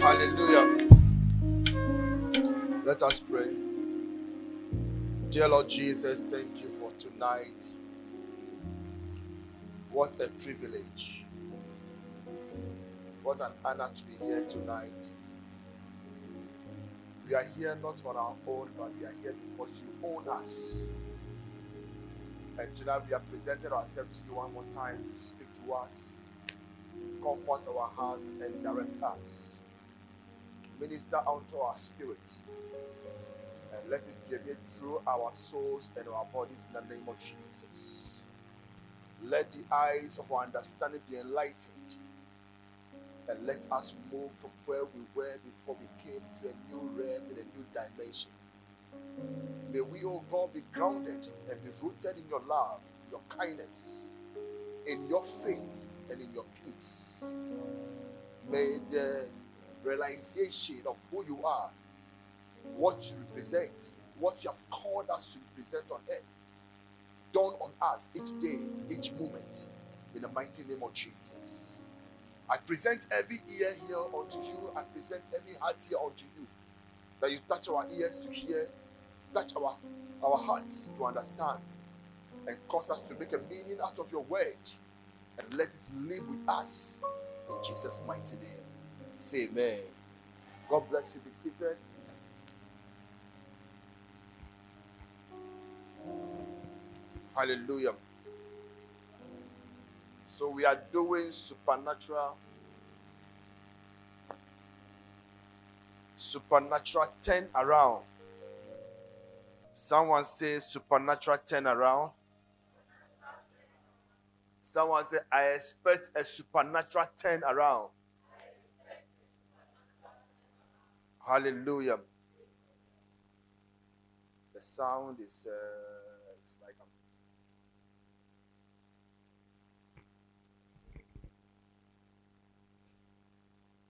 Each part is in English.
Hallelujah. Let us pray. Dear Lord Jesus, thank you for tonight. What a privilege. What an honor to be here tonight. We are here not on our own, but we are here because you own us. And tonight we have presented ourselves to you one more time to speak to us, comfort our hearts, and direct us. Minister unto our spirit, and let it permeate through our souls and our bodies in the name of Jesus. Let the eyes of our understanding be enlightened, and let us move from where we were before we came to a new realm and a new dimension. May we, O God, be grounded and be rooted in your love, your kindness, in your faith, and in your peace. May the realization of who you are, what you represent, what you have called us to represent on earth, done on us each day, each moment, in the mighty name of Jesus. I present every ear here unto you. I present every heart here unto you. That you touch our ears to hear, touch our, our hearts to understand, and cause us to make a meaning out of your word. And let it live with us in Jesus' mighty name. Say amen. God bless you. Be seated. Hallelujah. So we are doing supernatural supernatural turn around. Someone says supernatural turn around. Someone say I expect a supernatural turn around. Hallelujah. The sound is uh, it's like I'm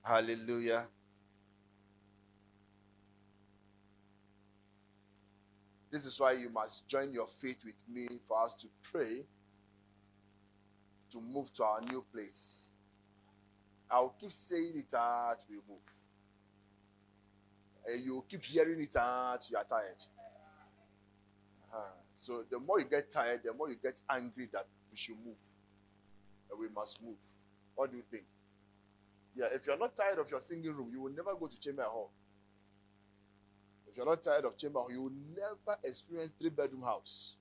Hallelujah. This is why you must join your faith with me for us to pray to move to our new place. I'll keep saying it until we move. And you keep hearing it until you are tired. Uh-huh. So the more you get tired, the more you get angry that we should move. And we must move. What do you think? Yeah, if you're not tired of your singing room, you will never go to chamber hall. If you're not tired of chamber hall, you will never experience three bedroom house.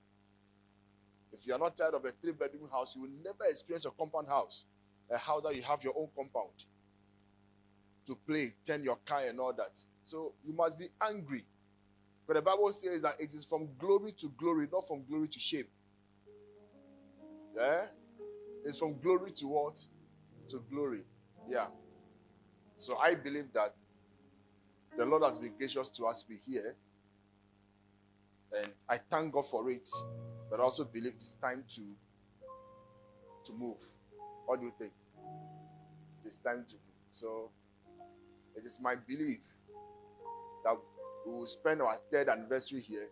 If you're not tired of a three bedroom house, you will never experience a compound house, a house that you have your own compound to play, turn your car and all that. So you must be angry. But the Bible says that it is from glory to glory, not from glory to shame. Yeah? It's from glory to what? To glory. Yeah. So I believe that the Lord has been gracious to us to be here. And I thank God for it. But I also believe it's time to, to move. What do you think? It's time to move. So it is my belief we will spend our third anniversary here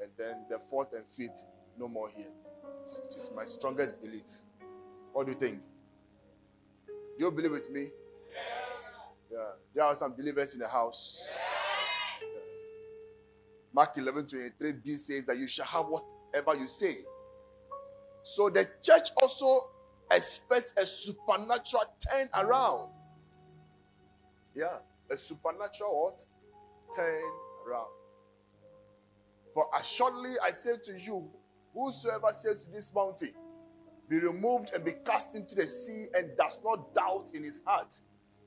and then the fourth and fifth no more here. It is my strongest belief. What do you think? Do you believe with me? Yeah. There are some believers in the house. Yeah. Mark 11 23b says that you shall have whatever you say. So the church also expects a supernatural turn around. Yeah. A supernatural what? Turn around. For assuredly I say to you, whosoever says to this mountain, be removed and be cast into the sea and does not doubt in his heart,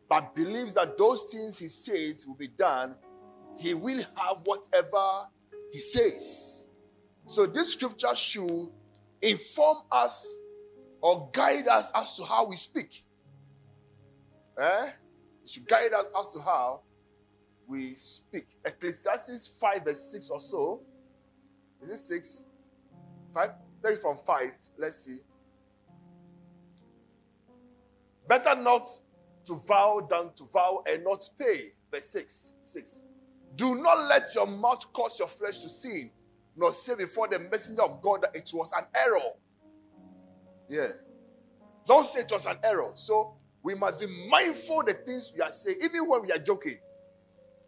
but believes that those things he says will be done, he will have whatever he says. So this scripture should inform us or guide us as to how we speak. Eh? It should guide us as to how we speak. Ecclesiastes 5 verse 6 or so. Is it 6? 5? Take from 5. Let's see. Better not to vow than to vow and not pay. Verse 6. 6. Do not let your mouth cause your flesh to sin, nor say before the messenger of God that it was an error. Yeah. Don't say it was an error. So We must be mindful the things we are saying, even when we are joking.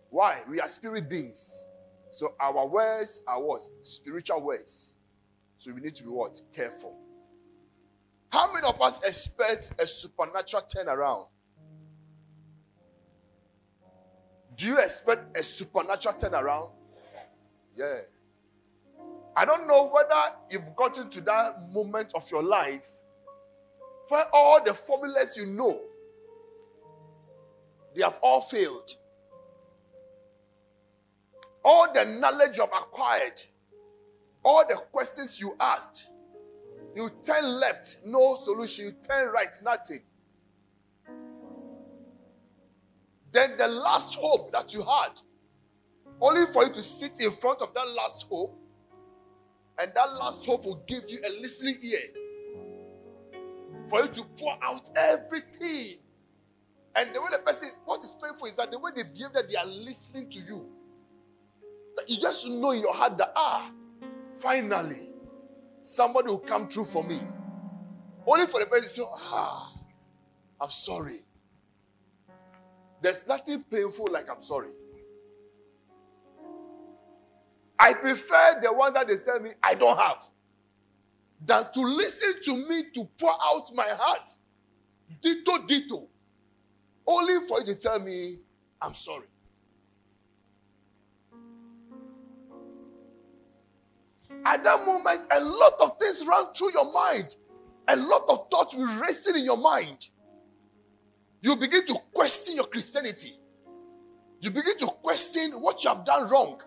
Why? We are spirit beings. So our words are what? Spiritual words. So we need to be what? Careful. How many of us expect a supernatural turnaround? Do you expect a supernatural turnaround? Yeah. I don't know whether you've gotten to that moment of your life where all the formulas you know they have all failed. All the knowledge you've acquired, all the questions you asked, you turn left, no solution. You turn right, nothing. Then the last hope that you had, only for you to sit in front of that last hope, and that last hope will give you a listening ear for you to pour out everything. And the way the person, what is painful is that the way they behave, that they are listening to you. You just know in your heart that, ah, finally, somebody will come through for me. Only for the person to say, ah, I'm sorry. There's nothing painful like I'm sorry. I prefer the one that they tell me I don't have than to listen to me to pour out my heart. Ditto, ditto. Only for you to tell me I'm sorry. At that moment, a lot of things run through your mind. A lot of thoughts will racing in your mind. You begin to question your Christianity. You begin to question what you have done wrong.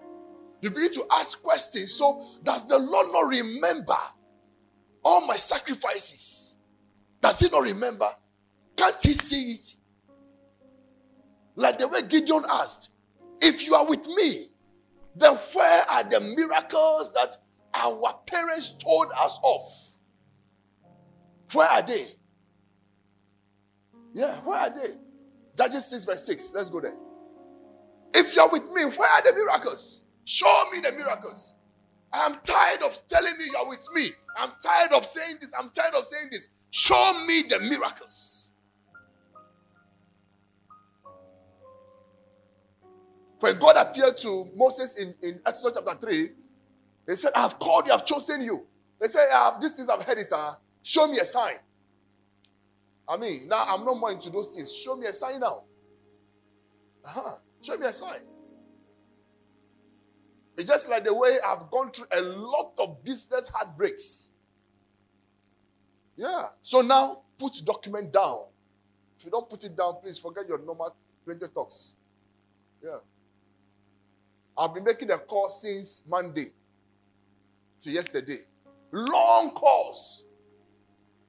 You begin to ask questions. So, does the Lord not remember all my sacrifices? Does he not remember? Can't he see it? Like the way Gideon asked, if you are with me, then where are the miracles that our parents told us off. Where are they? Yeah, where are they? Judges 6, verse 6. Let's go there. If you're with me, where are the miracles? Show me the miracles. I am tired of telling me you're with me. I'm tired of saying this. I'm tired of saying this. Show me the miracles. When God appeared to Moses in, in Exodus chapter 3, he said, I have called you, I've chosen you. They said, I have these things, I've heard it. Uh, show me a sign. I mean, now I'm not more into those things. Show me a sign now. Uh-huh. Show me a sign. It's just like the way I've gone through a lot of business heartbreaks. Yeah. So now put document down. If you don't put it down, please forget your normal printed talks. Yeah. I've been making a call since Monday to yesterday. Long calls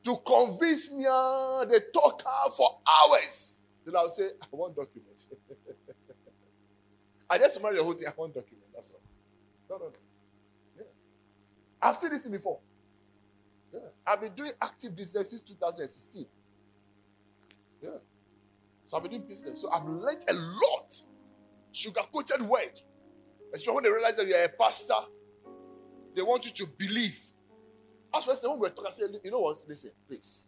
to convince me. Uh, they talk for hours. Then I'll say, I want documents. I just remember the whole thing. I want documents. That's all. No, no, no. Yeah. I've seen this before. Yeah. I've been doing active business since 2016. Yeah. So I've been doing business. So I've learned a lot. Sugar coated word. Especially when they realize that you're a pastor, they want you to believe. As well when we're talking, I say, you know what? Listen, please.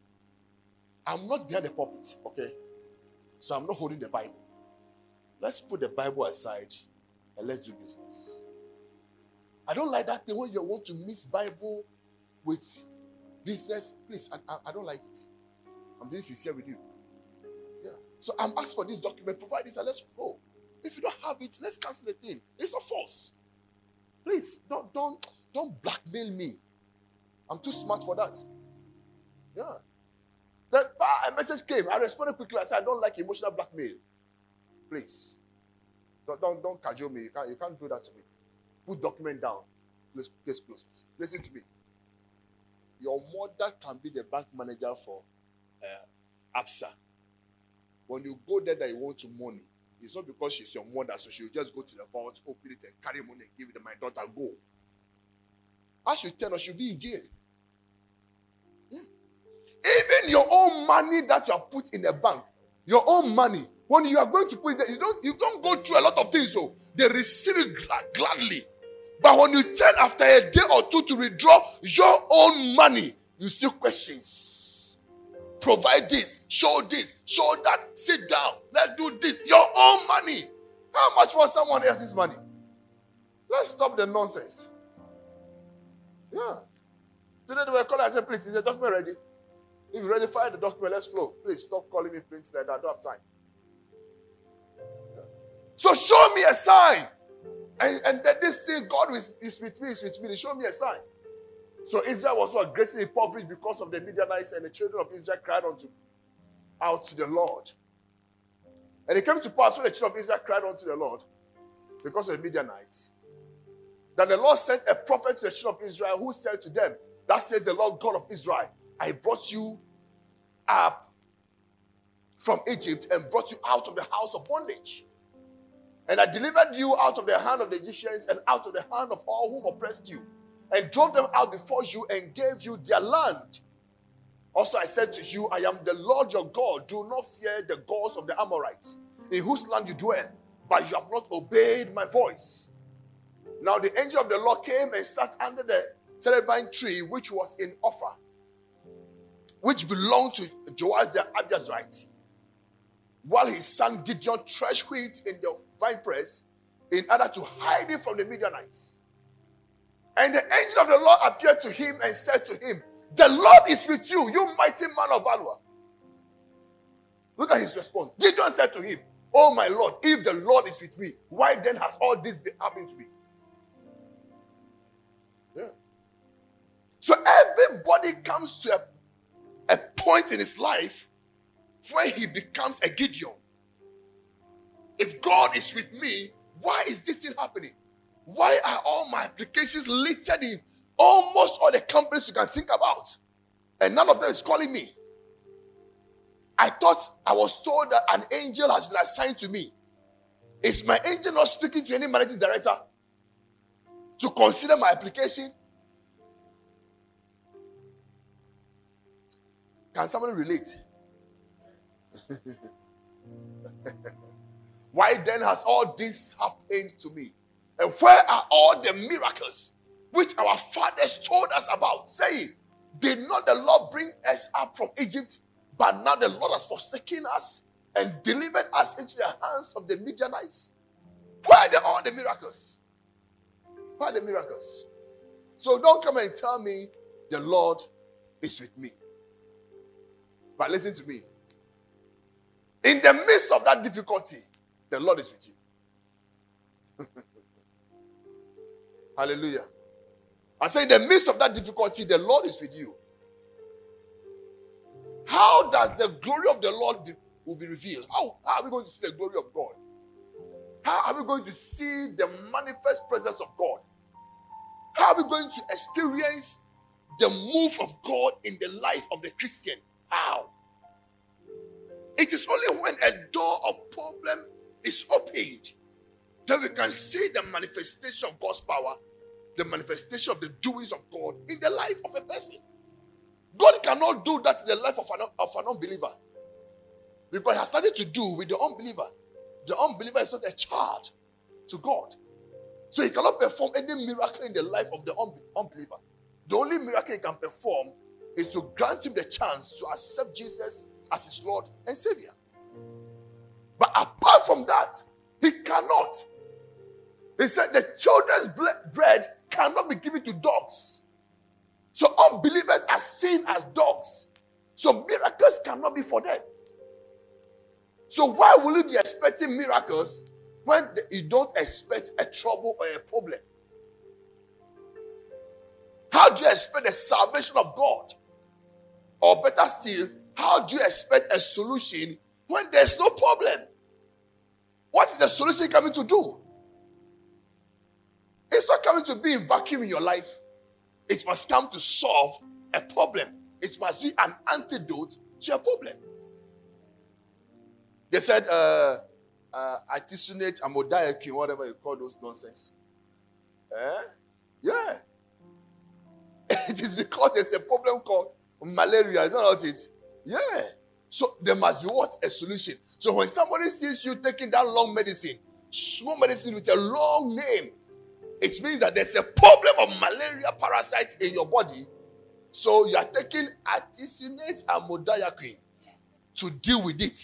I'm not behind the pulpit, okay? So I'm not holding the Bible. Let's put the Bible aside and let's do business. I don't like that thing when you want to mix Bible with business. Please, I, I, I don't like it. I'm being sincere with you. Yeah. So I'm asked for this document. Provide it and let's flow. If you don't have it, let's cancel the thing. It's not false. Please don't don't don't blackmail me. I'm too smart for that. Yeah. That ah, a message came. I responded quickly. I said, I don't like emotional blackmail. Please. Don't, don't, don't cajole me. You can't, you can't do that to me. Put document down. Please, case close. Listen to me. Your mother can be the bank manager for uh, ABSA. When you go there that you want to money, it's not because she's your mother, so she'll just go to the vault, open it, and carry money and give it to my daughter. Go. I should tell her she'll be in jail. Yeah. Even your own money that you have put in the bank, your own money, when you are going to put it there, you don't, you don't go through a lot of things. So they receive it gladly. But when you turn after a day or two to withdraw your own money, you see questions. provide this, show this, show that, sit down, let's do this. Your own money. How much was someone else's money? Let's stop the nonsense. Yeah. Today they were calling, I said, please, is the document ready? If you're ready, fire the document, let's flow. Please stop calling me Prince like that. I don't have time. Yeah. So show me a sign. And, and that this thing, God is, is with me, is with me. Show me a sign. So Israel was what greatly impoverished because of the Midianites, and the children of Israel cried unto out to the Lord. And it came to pass when the children of Israel cried unto the Lord because of the Midianites, that the Lord sent a prophet to the children of Israel who said to them, That says the Lord God of Israel, I brought you up from Egypt and brought you out of the house of bondage. And I delivered you out of the hand of the Egyptians and out of the hand of all who oppressed you, and drove them out before you and gave you their land. Also, I said to you, I am the Lord your God. Do not fear the gods of the Amorites, in whose land you dwell, but you have not obeyed my voice. Now, the angel of the Lord came and sat under the terebinth tree, which was in Ophrah, which belonged to Joash the Abiezrite, while his son Gideon threshed wheat in the vine press in order to hide it from the Midianites. And the angel of the Lord appeared to him and said to him, The Lord is with you, you mighty man of valor. Look at his response. Gideon said to him, Oh my Lord, if the Lord is with me, why then has all this been happening to me? So everybody comes to a, a point in his life where he becomes a Gideon. If God is with me, why is this thing happening? Why are all my applications listed in almost all the companies you can think about? And none of them is calling me. I thought I was told that an angel has been assigned to me. Is my angel not speaking to any managing director to consider my application? Can somebody relate? Why then has all this happened to me? And where are all the miracles which our fathers told us about, saying, Did not the Lord bring us up from Egypt? But now the Lord has forsaken us and delivered us into the hands of the Midianites. Where are the, all the miracles? Where are the miracles? So don't come and tell me the Lord is with me. But listen to me. In the midst of that difficulty, the Lord is with you. Hallelujah. I say, in the midst of that difficulty, the Lord is with you. How does the glory of the Lord be, will be revealed? How, how are we going to see the glory of God? How are we going to see the manifest presence of God? How are we going to experience the move of God in the life of the Christian? How? It is only when a door of problem is opened that we can see the manifestation of God's power, the manifestation of the doings of God in the life of a person. God cannot do that in the life of an, of an unbeliever. Because he has started to do with the unbeliever. The unbeliever is not a child to God. So he cannot perform any miracle in the life of the unbeliever. The only miracle he can perform is to grant him the chance to accept Jesus as his Lord and Savior. But apart from that, he cannot. He said the children's bread cannot be given to dogs. So unbelievers are seen as dogs. So miracles cannot be for them. So why will you be expecting miracles when you don't expect a trouble or a problem? How do you expect the salvation of God? Or better still, how do you expect a solution when there's no problem? What is the solution coming to do? It's not coming to be in vacuum in your life. It must come to solve a problem. It must be an antidote to a problem. They said, uh, uh, artesunate amodiaquine, whatever you call those nonsense. Eh? Yeah. It is because there's a problem called malaria. Is that what it is? Yeah. So there must be what? A solution. So when somebody sees you taking that long medicine, small medicine with a long name, it means that there's a problem of malaria parasites in your body. So you are taking artesunate and modafinil to deal with it.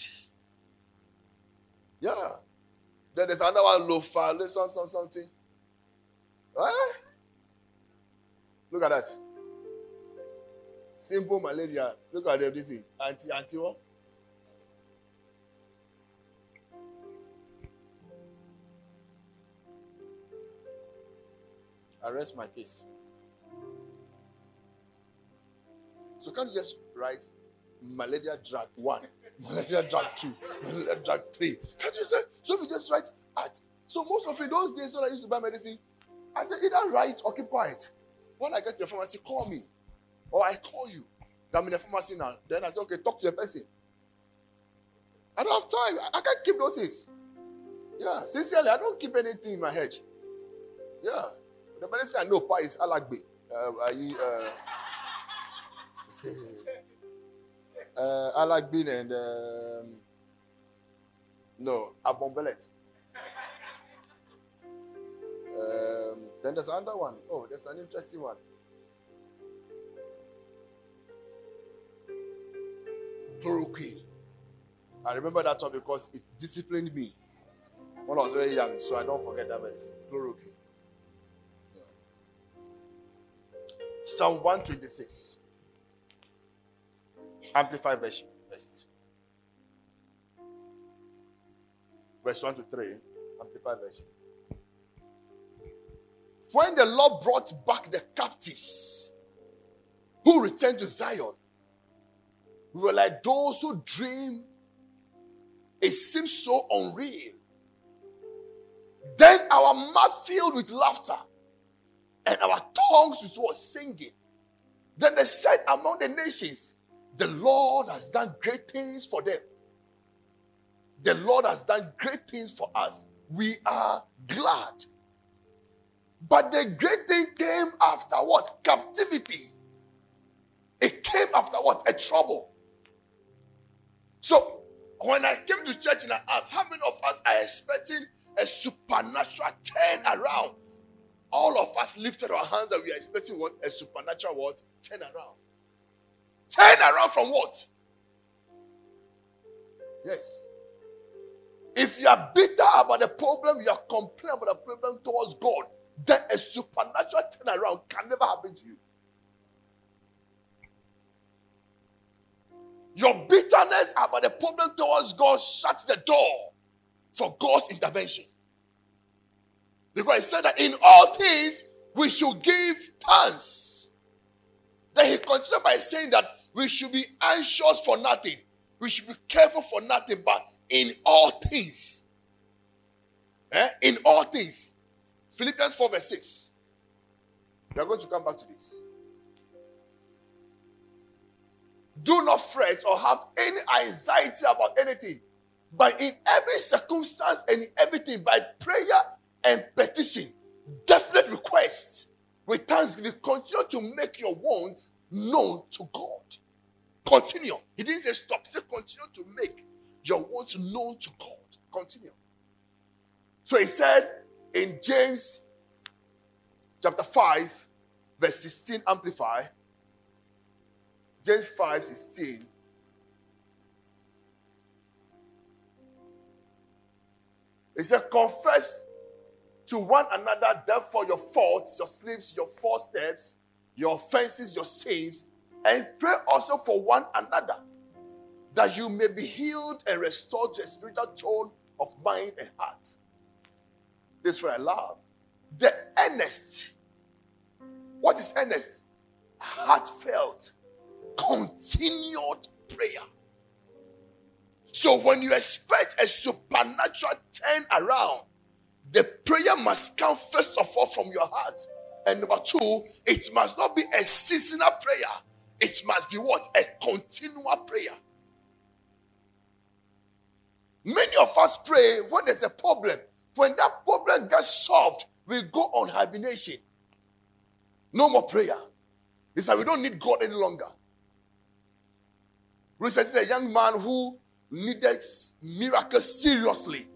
Yeah. Then there's another one, lofa, something, something. Eh? Look at that. Simple malaria. Look at everything. Anti, anti what? Arrest my case. So can you just write malaria drug one, malaria drug two, malaria drug three? Can't you say? So if you just write at so most of it those days when I used to buy medicine, I said either write or keep quiet. When I get to the pharmacy, call me. Or I call you. I'm in the pharmacy now. Then I say, okay, talk to the person. I don't have time. I can't keep those things. Yeah, sincerely, I don't keep anything in my head. Yeah. The medicine I know pa is alagbe. Uh, uh, uh, alagbin and um, no, abombelet. Um, then there's another one. Oh, there's an interesting one. Chloroquine. I remember that one because it disciplined me when I was very young, so I don't forget that medicine. Chloroquine. Psalm 126. Amplified version first. Verse 1 to 3. Amplified version. When the Lord brought back the captives who returned to Zion, we were like those who dream. It seems so unreal. Then our mouth filled with laughter and our tongues with what singing. Then they said among the nations, The Lord has done great things for them. The Lord has done great things for us. We are glad. But the great thing came after what? Captivity. It came after what? A trouble. So when I came to church and I asked, how many of us are expecting a supernatural turn around? All of us lifted our hands and we are expecting what? A supernatural what? Turn around. Turn around from what? Yes. If you are bitter about the problem, you are complaining about the problem towards God, then a supernatural turnaround can never happen to you. Your bitterness about the problem towards God shuts the door for God's intervention. Because he said that in all things we should give thanks. Then he continued by saying that we should be anxious for nothing. We should be careful for nothing, but in all things. Eh? In all things. Philippians 4, verse 6. We are going to come back to this. Do not fret or have any anxiety about anything, but in every circumstance and in everything, by prayer and petition, definite requests, with thanksgiving, continue to make your wants known to God. Continue. He didn't say stop. He said continue to make your wants known to God. Continue. So he said in James chapter 5, verse 16, amplify. James 5, 16. He said, confess to one another, therefore, your faults, your slips, your false steps, your offenses, your sins, and pray also for one another that you may be healed and restored to a spiritual tone of mind and heart. This is what I love. The earnest. What is earnest? Heartfelt, continued prayer. So when you expect a supernatural turn around, the prayer must come first of all from your heart. And number two, it must not be a seasonal prayer. It must be what? A continual prayer. Many of us pray when there's a problem. When that problem gets solved, we go on hibernation. No more prayer. It's like we don't need God any longer. Recently, a young man who needed miracles seriously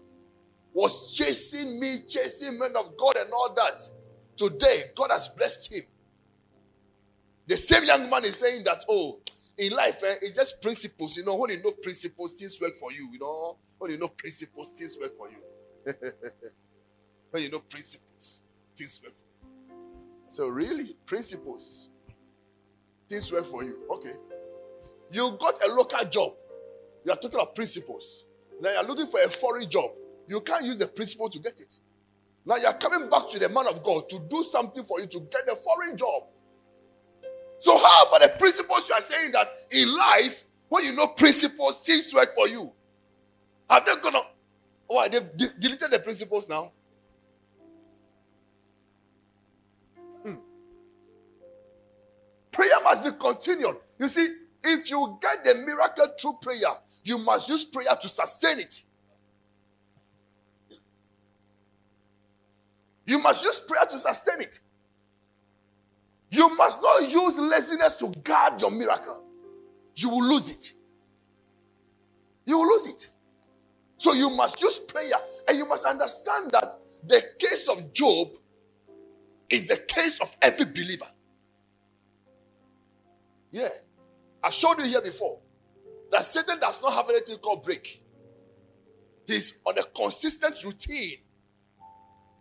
was chasing me, chasing men of God and all that. Today, God has blessed him. The same young man is saying that, oh, in life, eh, it's just principles. You know, when you know principles, things work for you. You know, when you know principles, things work for you. when you know principles, things work for you. So, really, principles, things work for you. Okay. You got a local job. You are talking about principles. Now you're looking for a foreign job. You can't use the principle to get it. Now you're coming back to the man of God to do something for you to get the foreign job. So, how about the principles you are saying that in life, when you know principles, things work for you? Have they gone up? Oh, they've de- deleted the principles now? Hmm. Prayer must be continued. You see, if you get the miracle through prayer, you must use prayer to sustain it. You must use prayer to sustain it. You must not use laziness to guard your miracle. You will lose it. You will lose it. So you must use prayer and you must understand that the case of Job is the case of every believer. Yeah. I showed you here before that Satan does not have anything called break. He's on a consistent routine,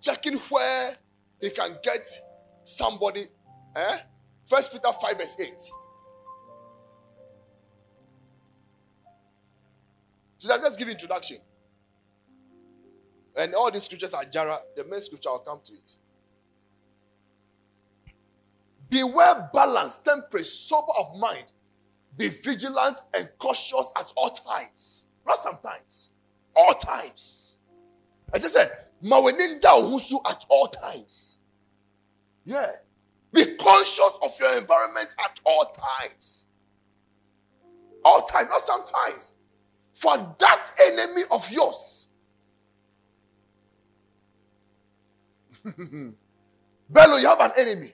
checking where he can get somebody. Eh? First Peter 5, verse 8. So I'm just give introduction. And all these scriptures are Jara. The main scripture I'll come to it. Beware balanced, temperate, sober of mind, be vigilant and cautious at all times. Not sometimes. All times. I just said, Maweninda Husu at all times. Yeah. Be conscious of your environment at all times. All time, not sometimes. For that enemy of yours. Bello, you have an enemy.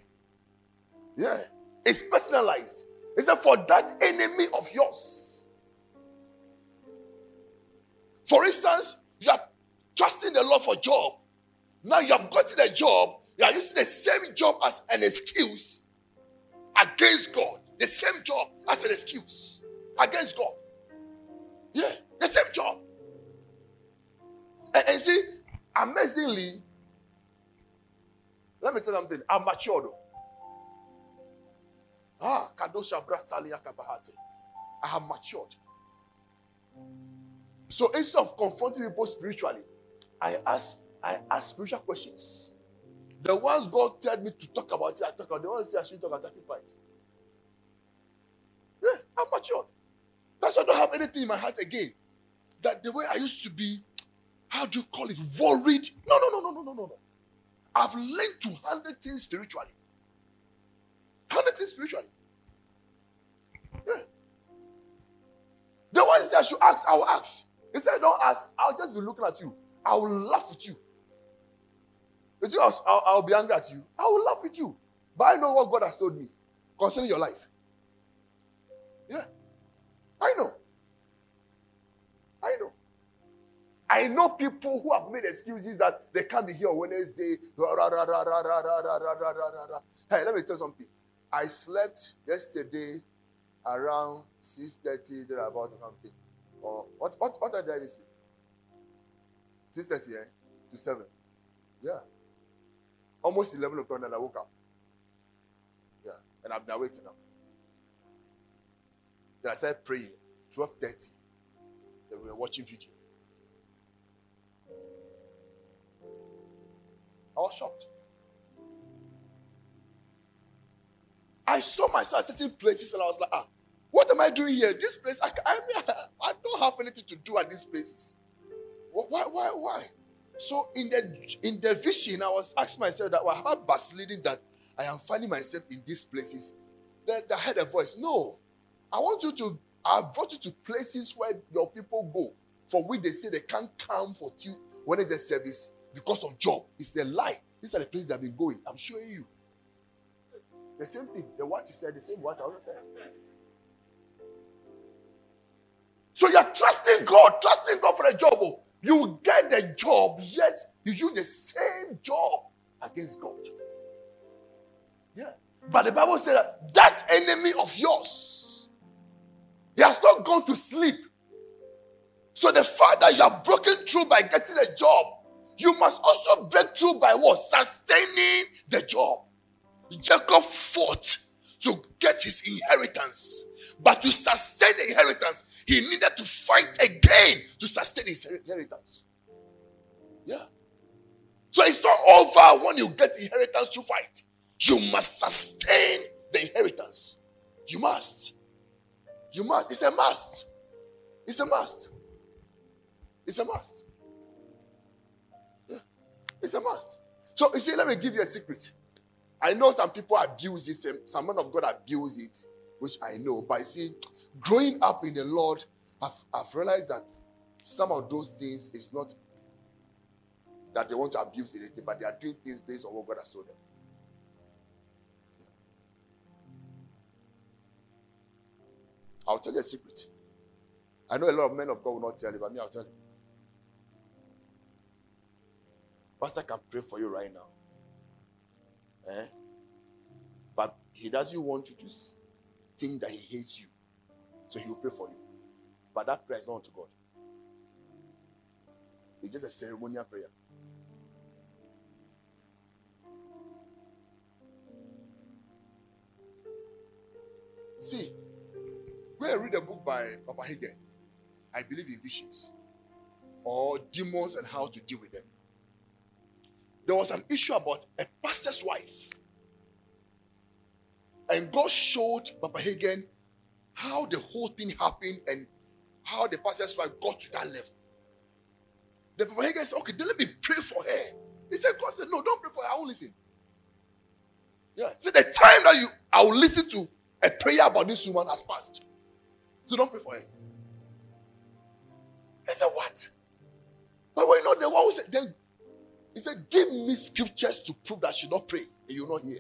Yeah. It's personalized. He said, For that enemy of yours. For instance, you are trusting the Lord for job. Now you have gotten a job, you are using the same job as an excuse against God. The same job as an excuse against God. Yeah, the same job. And, and see, amazingly, let me tell you something. I'm matured. Oh. Ah, Kadosha Bratalia Kabahate. I have matured. So instead of confronting people spiritually, I ask I ask spiritual questions. The ones God told me to talk about it, I talk about. The ones I shouldn't talk about, I keep quiet. Yeah, I'm matured. That's why I don't have anything in my heart again. That the way I used to be, how do you call it, worried? No, no, no, no, no, no, no, no. I've learned to handle things spiritually. Handle things spiritually. Yeah. The one said I should ask, I will ask. He said, Don't ask, I'll just be looking at you. I will laugh with you. You think I'll, I'll, I'll be angry at you? I will laugh with you. But I know what God has told me concerning your life. Yeah. I know. I know. I know people who have made excuses that they can't be here on Wednesday. Hey, let me tell you something. I slept yesterday around 6.30, thereabout or something. Or what, what, what time did I sleep? 6.30 eh? to 7. Yeah. Almost 11 o'clock and I woke up. Yeah. And I've been awake now. Then I started praying. 12.30. Then we were watching video. I was shocked. I saw myself at certain places and I was like, ah, what am I doing here? This place, I, I, mean, I, don't have anything to do at these places. Why, why, why? So in the in the vision, I was asking myself that well, have I backsliding that I am finding myself in these places? Then I heard a voice. No, I want you to. I brought you to places where your people go, for which they say they can't come for two when it's a service because of job. It's a lie. These are the places they've been going. I'm showing you. The same thing. The what you said, the same what I also said. So you're trusting God, trusting God for a job. Oh. You get the job, yet you use the same job against God. Yeah. But the Bible said that that enemy of yours, he has not gone to sleep. So the fact that you are broken through by getting a job, you must also break through by what? Sustaining the job. Jacob fought to get his inheritance. But to sustain the inheritance, he needed to fight again to sustain his inheritance. Yeah. So it's not over when you get inheritance to fight. You must sustain the inheritance. You must. You must. It's a must. It's a must. It's a must. Yeah. It's a must. So you see, let me give you a secret. I know some people abuse it, some men of God abuse it, which I know. But you see, growing up in the Lord, I've, I've realized that some of those things is not that they want to abuse anything, but they are doing things based on what God has told them. I'll tell you a secret. I know a lot of men of God will not tell you, but me, I'll tell you. Pastor can pray for you right now. Eh? But he doesn't want you to think that he hates you. So he will pray for you. But that prayer is not to God. It's just a ceremonial prayer. See, when I read a book by Papa Hagin, I believe in visions or demons and how to deal with them. There was an issue about a pastor's wife. And God showed Papa Hagin how the whole thing happened and how the pastor's wife got to that level. The Papa Hagin said, Okay, then let me pray for her. He said, God said, No, don't pray for her. I won't listen. Yeah. See, the time that you I will listen to a prayer about this woman has passed. So don't pray for her. I said, What? But you know the one who said, then he said, Give me scriptures to prove that she not pray and you not hear.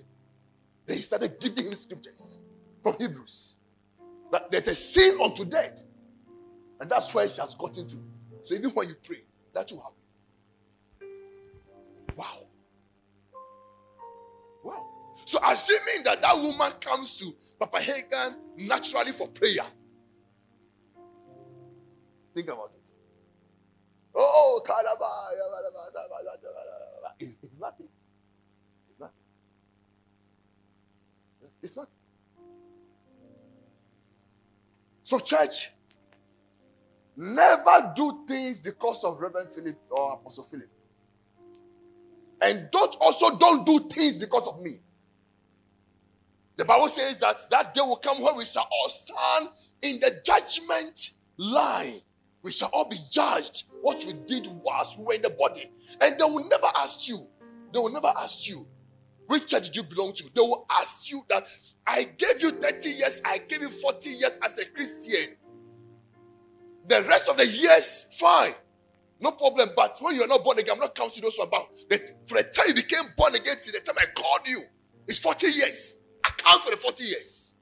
Then he started giving him scriptures from Hebrews. That there's a sin unto death. And that's where she has gotten to. So even when you pray, that will happen. Wow. Wow. So assuming that that woman comes to Papa Hagin naturally for prayer. Think about it. Oh, it's, it's nothing. It's nothing. It's nothing. So, church, never do things because of Reverend Philip or Apostle Philip. And don't also don't do things because of me. The Bible says that that day will come when we shall all stand in the judgment line. We shall all be judged what we did whilst we were in the body. And they will never ask you, they will never ask you, which church did you belong to? They will ask you that I gave you 30 years, I gave you 40 years as a Christian. The rest of the years, fine. No problem. But when you are not born again, I'm not counting those about. For the time you became born again to the time I called you, it's 40 years. Account for the 40 years.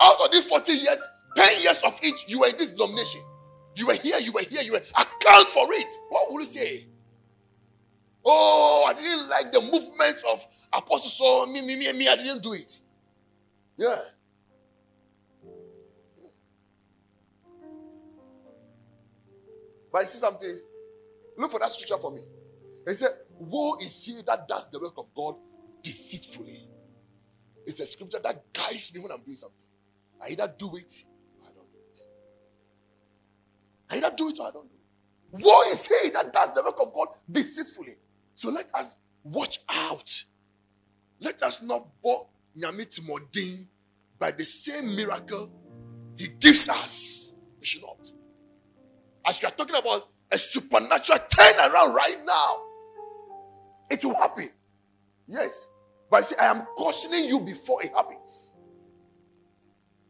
Out of these 40 years, 10 years of it, you were in this denomination. You were here, you were here, you were. Account for it. What will you say? Oh, I didn't like the movements of Apostle So me, me, me, me, I didn't do it. Yeah. But you see something? Look for that scripture for me. He said, Woe is he that does the work of God deceitfully. It's a scripture that guides me when I'm doing something. I either do it I either do it or I don't do it. Woe is he that does the work of God deceitfully. So let us watch out. Let us not bore Nyamit Modin by the same miracle he gives us. We should not. As we are talking about a supernatural turnaround right now, it will happen. Yes. But I see, I am cautioning you before it happens.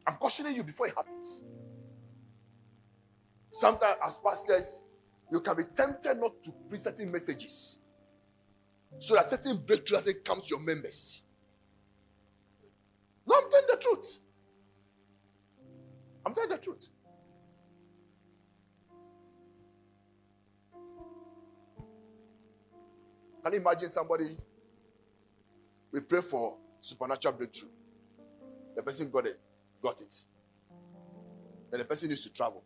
I'm cautioning you before it happens. Sometimes, as pastors, you can be tempted not to preach certain messages so that certain breakthrough doesn't come to your members. No, I'm telling the truth. I'm telling the truth. Can you imagine somebody We pray for supernatural breakthrough. The person got it, got it. And the person needs to travel.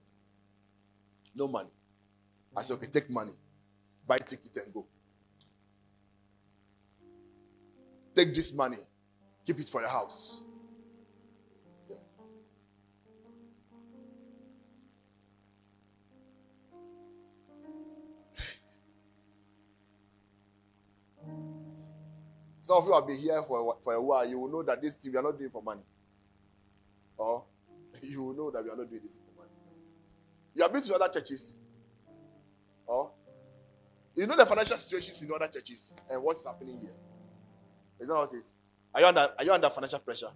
No money. I said, okay, take money, buy ticket and go. Take this money, keep it for the house. Some of you have been here for a, for a while. You will know that this thing we are not doing for money. Or you will know that we are not doing this for. You have been to other churches. Or you know the financial situations in other churches and what's happening here. Is that what it is? Are you under, are you under financial pressure?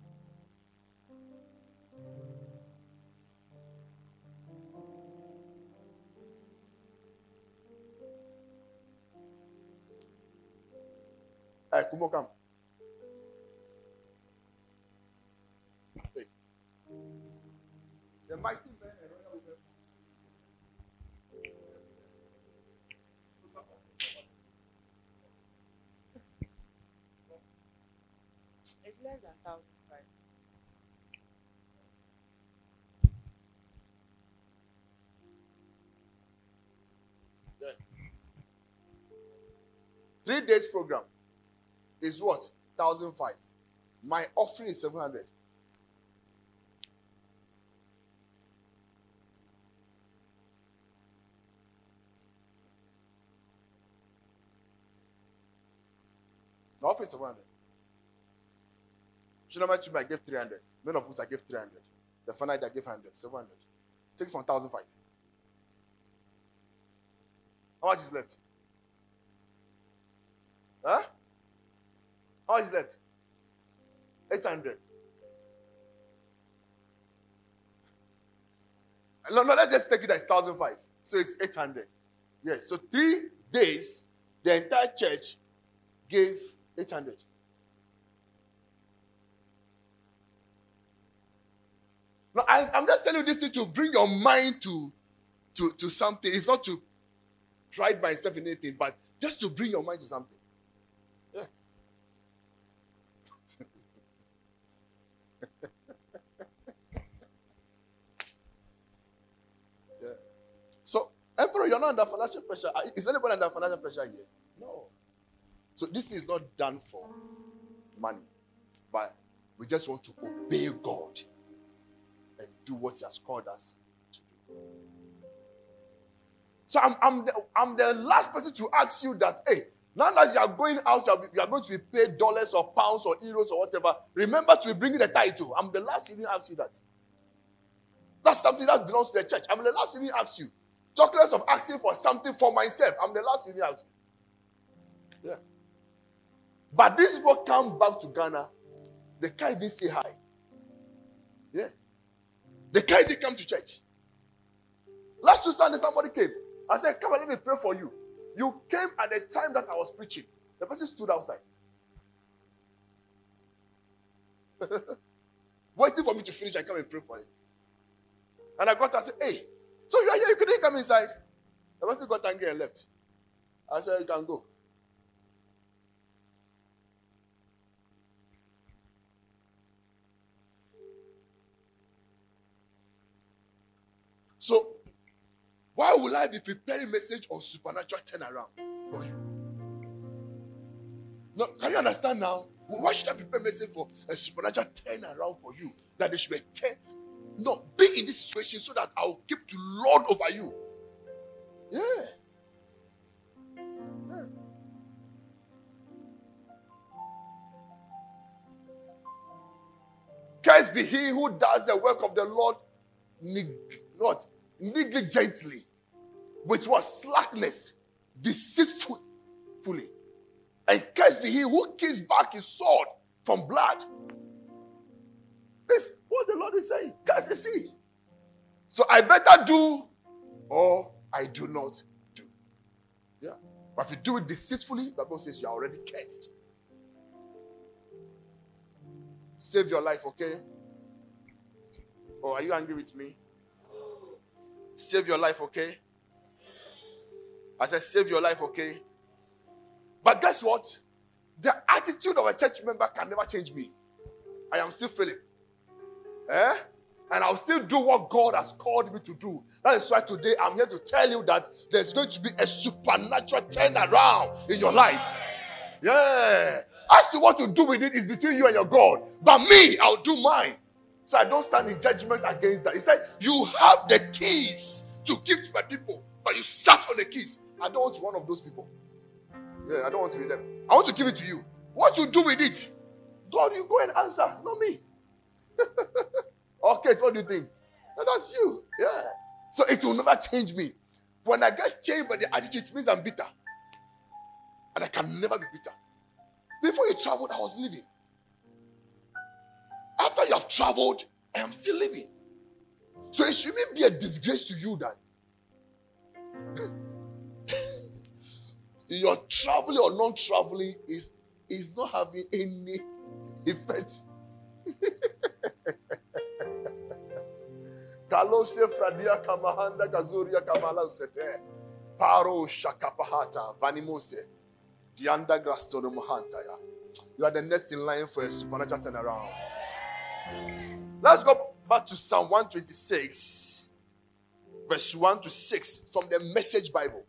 Hey, Kumo, come. Hey. The mighty men and royal women. It's less than Three days program is what? Thousand five. My offering is seven hundred. My offering is seven hundred. Shunama to I gave three hundred. Men of us I gave three hundred. The final I gave hundred, seven hundred. Take it from thousand five. How much is left? Huh? How much is left? 800. No, no, let's just take it as 1,005. So it's 800. Yes. So three days, the entire church gave 800. No, I, I'm just telling you this thing to bring your mind to, to, to something. It's not to pride myself in anything, but just to bring your mind to something. Yeah. yeah. So, Emperor, you're not under financial pressure. Is anybody under financial pressure here? No. So, this thing is not done for money, but we just want to obey God do what He has called us to do. So I'm, I'm, the, I'm the last person to ask you that, hey, now that you are going out, you are, you are going to be paid dollars or pounds or euros or whatever, remember to bring the title. I'm the last to even ask you that. That's something that belongs to the church. I'm the last to even ask you. Talk less of asking for something for myself. I'm the last to even ask you. Yeah. But these people come back to Ghana, they can't even say hi. Yeah. They can't even come to church. Last two Sundays, somebody came. I said, Come and let me pray for you. You came at the time that I was preaching. The person stood outside. Waiting for me to finish I come and pray for him. And I got and said, Hey, so you are here, you couldn't come inside. The person got angry and left. I said, You can go. So, why will I be preparing message on supernatural turnaround for you? No, can you understand now? Why should I prepare message for a supernatural turnaround for you? That they should turn. No, be in this situation so that I'll keep to Lord over you. Yeah. yeah. Cursed be he who does the work of the Lord not negligently, which was slackness, deceitfully. And cursed be he who keeps back his sword from blood. This what the Lord is saying. Cursed is he. So I better do or I do not do. Yeah. But if you do it deceitfully, the Bible says you are already cursed. Save your life, okay? Or are you angry with me? Save your life, okay? I said, save your life, okay? But guess what? The attitude of a church member can never change me. I am still Philip. Eh? And I'll still do what God has called me to do. That is why today I'm here to tell you that there's going to be a supernatural turnaround in your life. Yeah. As to what to do with it is between you and your God. But me, I'll do mine. So I don't stand in judgment against that. He said, You have the keys to give to my people, but you sat on the keys. I don't want to be one of those people. Yeah, I don't want to be them. I want to give it to you. What you do with it? God, you go and answer, not me. okay, what do you think? And that's you. Yeah. So it will never change me. When I get changed by the attitude, it means I'm bitter. And I can never be bitter. Before you traveled, I was living. Traveled, I am still living. So it shouldn't be a disgrace to you that your traveling or non traveling is, is not having any effect. Kalose fradia kamahanda gazuria kamala sete. Paro shakapahata vanimose. Dianda grastono mahantaya. You are the next in line for a supernatural turnaround. Let's go back to Psalm 126, verse 1 to 6 from the Message Bible.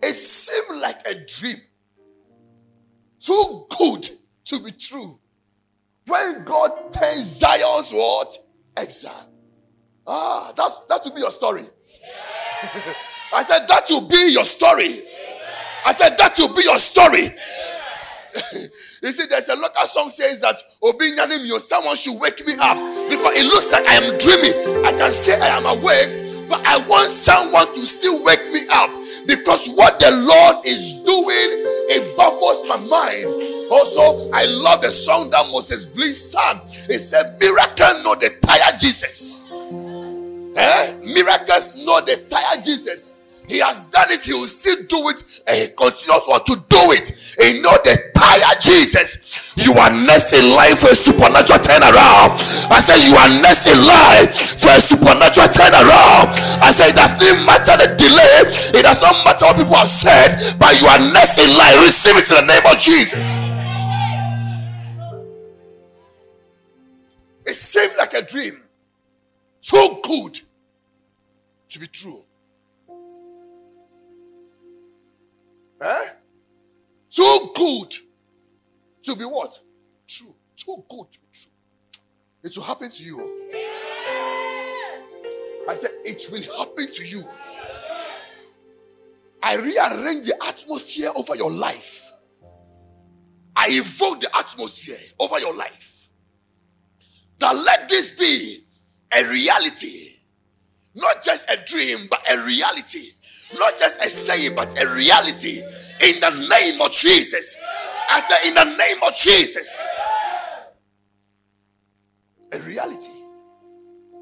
It seemed like a dream, too good to be true. When God turns Zion's what? Exile. Ah, that's that will be your story. I said that will be your story. I said that will be your story. you see, there's a local song says that Obinyanim, someone should wake me up because it looks like I am dreaming. I can say I am awake, but I want someone to still wake me up because what the Lord is doing, it baffles my mind. Also, I love the song that Moses Bliss sang. It said, Miracle no the tire Jesus. Eh? Miracles no the tire Jesus. He has done it, he will still do it, and he continues on to do it. He know the tire Jesus. You are next in line for a supernatural turnaround. I say you are next in line for a supernatural turnaround. I say it does not matter the delay, it does not matter what people have said, but you are next in line. Receive it in the name of Jesus. It seemed like a dream. So good to be true. Eh? Too good to be what? True. Too good to be true. It will happen to you. I said, it will happen to you. I rearrange the atmosphere over your life. I evoke the atmosphere over your life. That let this be a reality, not just a dream, but a reality. Not just a saying, but a reality. In the name of Jesus. I say, in the name of Jesus. A reality.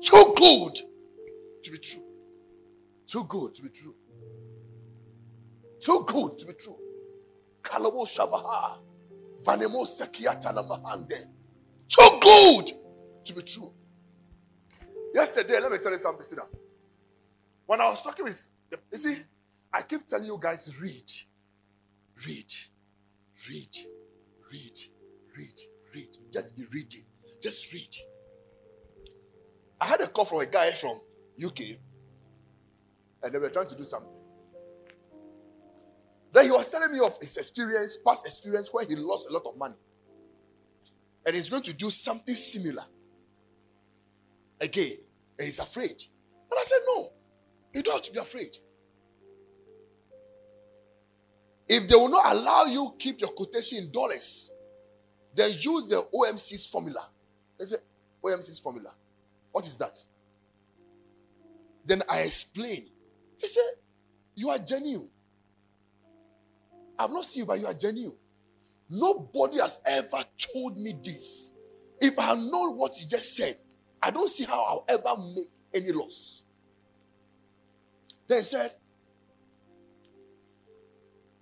Too good to be true. Too good to be true. Too good to be true. Kalabo Shabaha. Vanemo Sakiata Mahande. Too good to be true. Yesterday, let me tell you something. see down. When I was talking with, you see, I keep telling you guys, read, read, read, read, read, read. Just be reading. Just read. I had a call from a guy from UK, and they were trying to do something. Then he was telling me of his experience, past experience, where he lost a lot of money. And he's going to do something similar again. And he's afraid. But I said, No, you don't have to be afraid. If they will not allow you keep your quotation in dollars, then use the OMC's formula. They say OMC's formula. What is that? Then I explain. He said, You are genuine. I've not seen you, but you are genuine. Nobody has ever told me this. If I had known what you just said, I don't see how I'll ever make any loss. They said,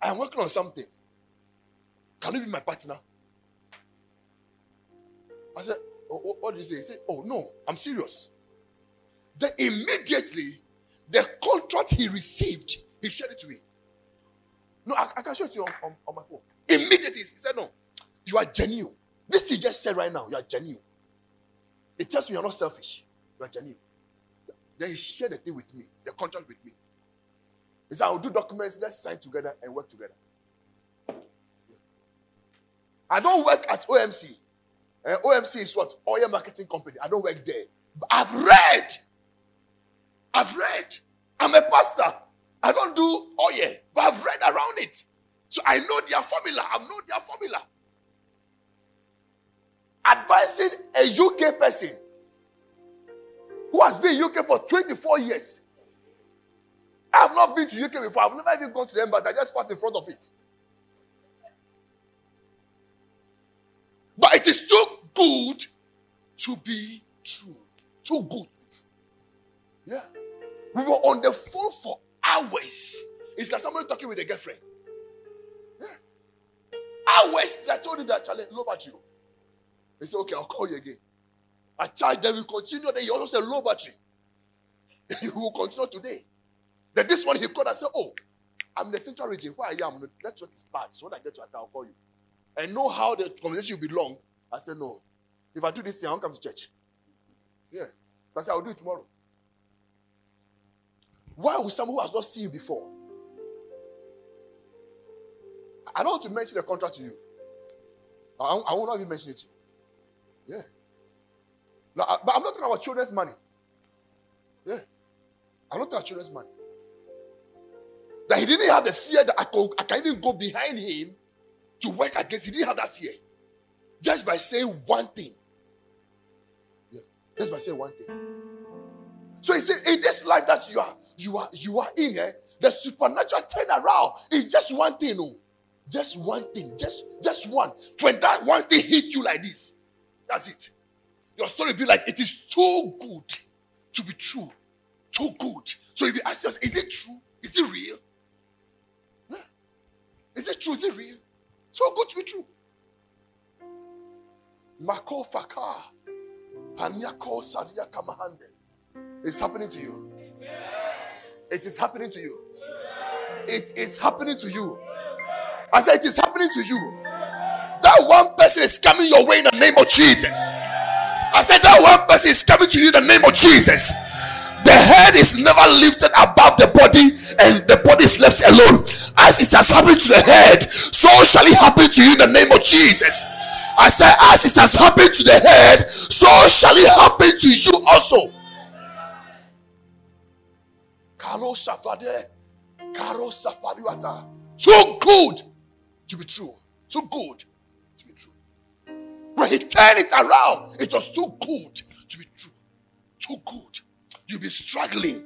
I'm working on something. Can you be my partner? I said, Oh, what did you say? He said, Oh, no, I'm serious. Then immediately, the contract he received, he shared it to me. No, I, I can show it to you on, on, on my phone. Immediately, he said, No, you are genuine. This you just said right now, you are genuine. It tells me you're not selfish. You are genuine. Then he shared the thing with me, the contract with me. He said, I'll do documents, let's sign together and work together. I don't work at OMC. Uh, OMC is what? Oil marketing company. I don't work there. But I've read. I've read. I'm a pastor. I don't do oil, but I've read around it. So I know their formula. I know their formula. Advising a UK person who has been in UK for 24 years. I have not been to UK before. I've never even gone to the embassy. I just passed in front of it. But it is too good to be true. Too good. Yeah. We were on the phone for hours. It's like somebody talking with a girlfriend. Yeah. Hours. I told him that challenge, low battery. He said, okay, I'll call you again. I charged them, we continue. Then he also said, low battery. he will continue today. Then this one he called and said, oh, I'm in the central region where I am. The network is bad. So when I get to Accra, I'll call you and know how the conversation will be long, I said, no. If I do this thing, I won't come to church. Yeah. I said, I'll do it tomorrow. Why would someone who has not seen you before? I don't want to mention the contract to you. I, I not even mention it to you. Yeah. No, I, but I'm not talking about children's money. Yeah. I'm not talking about children's money. That he didn't have the fear that I, could, I can even go behind him to work against. He didn't have that fear. Just by saying one thing. Yeah. Just by saying one thing. So he said, in this life that you are, you are, you are in here, the supernatural turnaround is just one thing. No. Just one thing. Just, just one. When that one thing hit you like this, that's it. Your story be like, it is too good to be true. Too good. So if you ask yourself, is it true? Is it real? Yeah. Is it true? Is it real? So good to be true. Mako Faka. Hanyako Sadia Kamahande. It's happening to you. It is happening to you. It is happening to you. I said it is happening to you. That one person is coming your way in the name of Jesus. I said that one person is coming to you in the name of Jesus. The head is never lifted above the body, and the body is left alone. As it has happened to the head, so shall it happen to you in the name of Jesus. I said, as it has happened to the head, so shall it happen to you also. Too good to be true. Too good to be true. He turned it around, it was too good to be true. Too good. You'll be struggling.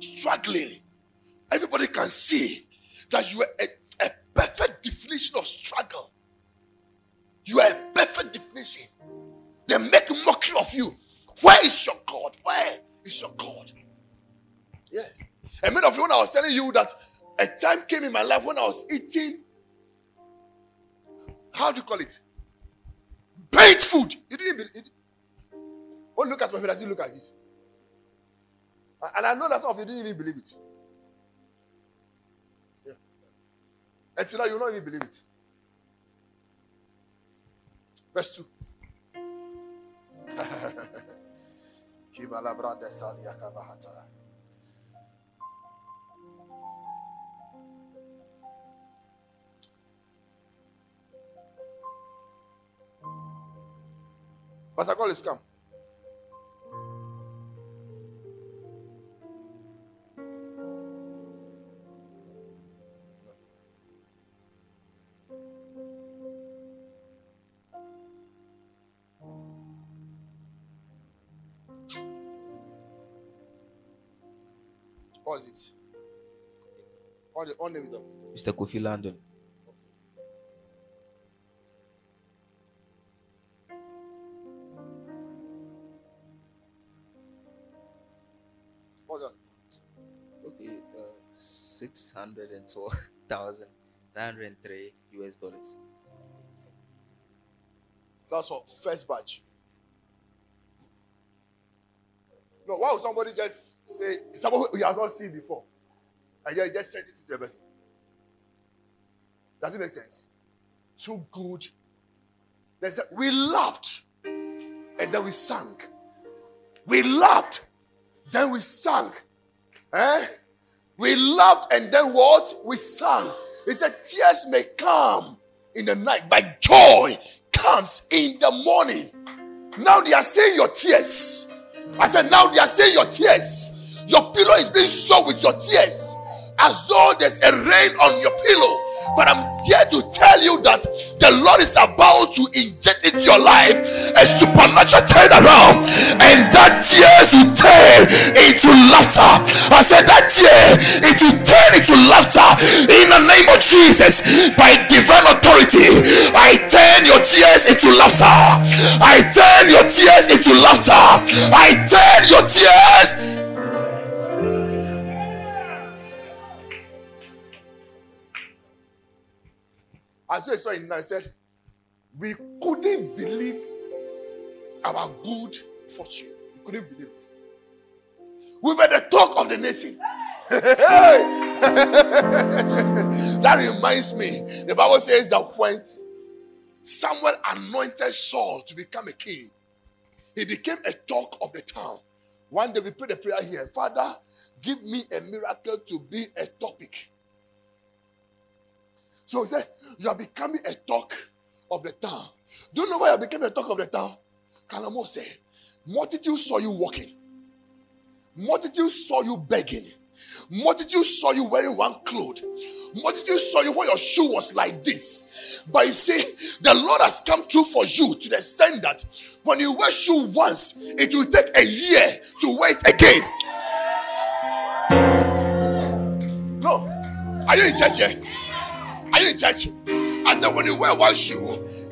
Struggling. Everybody can see that you are a, a perfect definition of struggle. You are a perfect definition. They make mockery of you. Where is your God? Where is your God? Yeah. And many of you, when I was telling you that a time came in my life when I was eating, how do you call it? Baked food. You didn't believe. Oh, look at my face. Look at it. And I know that some of you didn't even believe it. Yeah. Until now, you will not even believe it. Verse 2. Pastor Collins, come. What is it? What the is that? Mr. Kofi Landon. 112,903 US dollars. That's for first batch. No, why would somebody just say someone he has not seen before? And you just send this to the person. Does it make sense? Too good. They said, we laughed and then we sank. We laughed, then we sank. Eh? We laughed and then what? We sang. He said, Tears may come in the night, but joy comes in the morning. Now they are saying your tears. I said, Now they are saying your tears. Your pillow is being soaked with your tears as though there's a rain on your pillow. But I'm here to tell you that the Lord is about to inject into your life a supernatural turnaround, and that tears will turn into laughter. I said that tear it will turn into laughter in the name of Jesus by divine authority. I turn your tears into laughter. I turn your tears into laughter. I turn your tears As I saw it I said, we couldn't believe our good fortune. We couldn't believe it. We were the talk of the nation. that reminds me, the Bible says that when someone anointed Saul to become a king, he became a talk of the town. One day we prayed a prayer here Father, give me a miracle to be a topic. So he said, You are becoming a talk of the town. Do you know why you became a talk of the town? Kalamo said, Multitude saw you walking, multitude saw you begging, multitude saw you wearing one cloth, multitude saw you where your shoe was like this. But you see, the Lord has come true for you to the extent that when you wear shoe once, it will take a year to wear it again. No, are you in church here? Are you in church? I said, when you wear one shoe,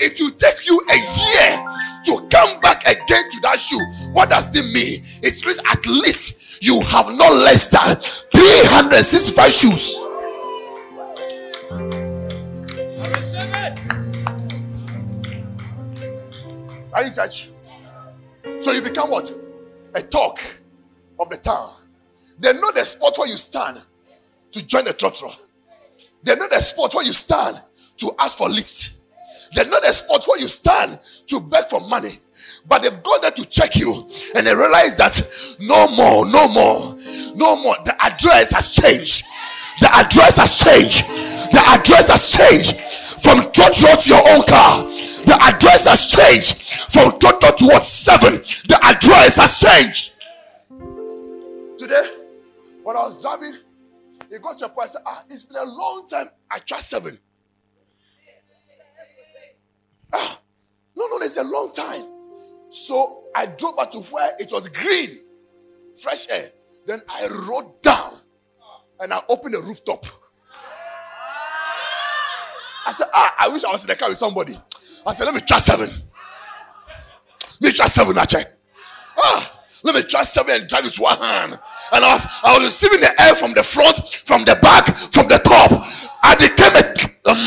it will take you a year to come back again to that shoe. What does it mean? It means at least you have no less than 365 shoes. Are you in church? So you become what? A talk of the town. They know the spot where you stand to join the trotro. They know the spot where you stand to ask for lift. They know the spot where you stand to beg for money. But they've gone there to check you and they realize that no more, no more, no more. The address has changed. The address has changed. The address has changed from Trotro to your own car. The address has changed from Trotro to what seven. The address has changed. Today, when I was driving, he got to a point said, Ah, it's been a long time. I trust seven. Ah, no, no, it's a long time. So I drove her to where it was green, fresh air. Then I rode down and I opened the rooftop. I said, Ah, I wish I was in the car with somebody. I said, Let me try seven. Let me try seven, actually. Ah. Let me try seven and drive it to one hand. And I was, I was receiving the air from the front, from the back, from the top. I became a it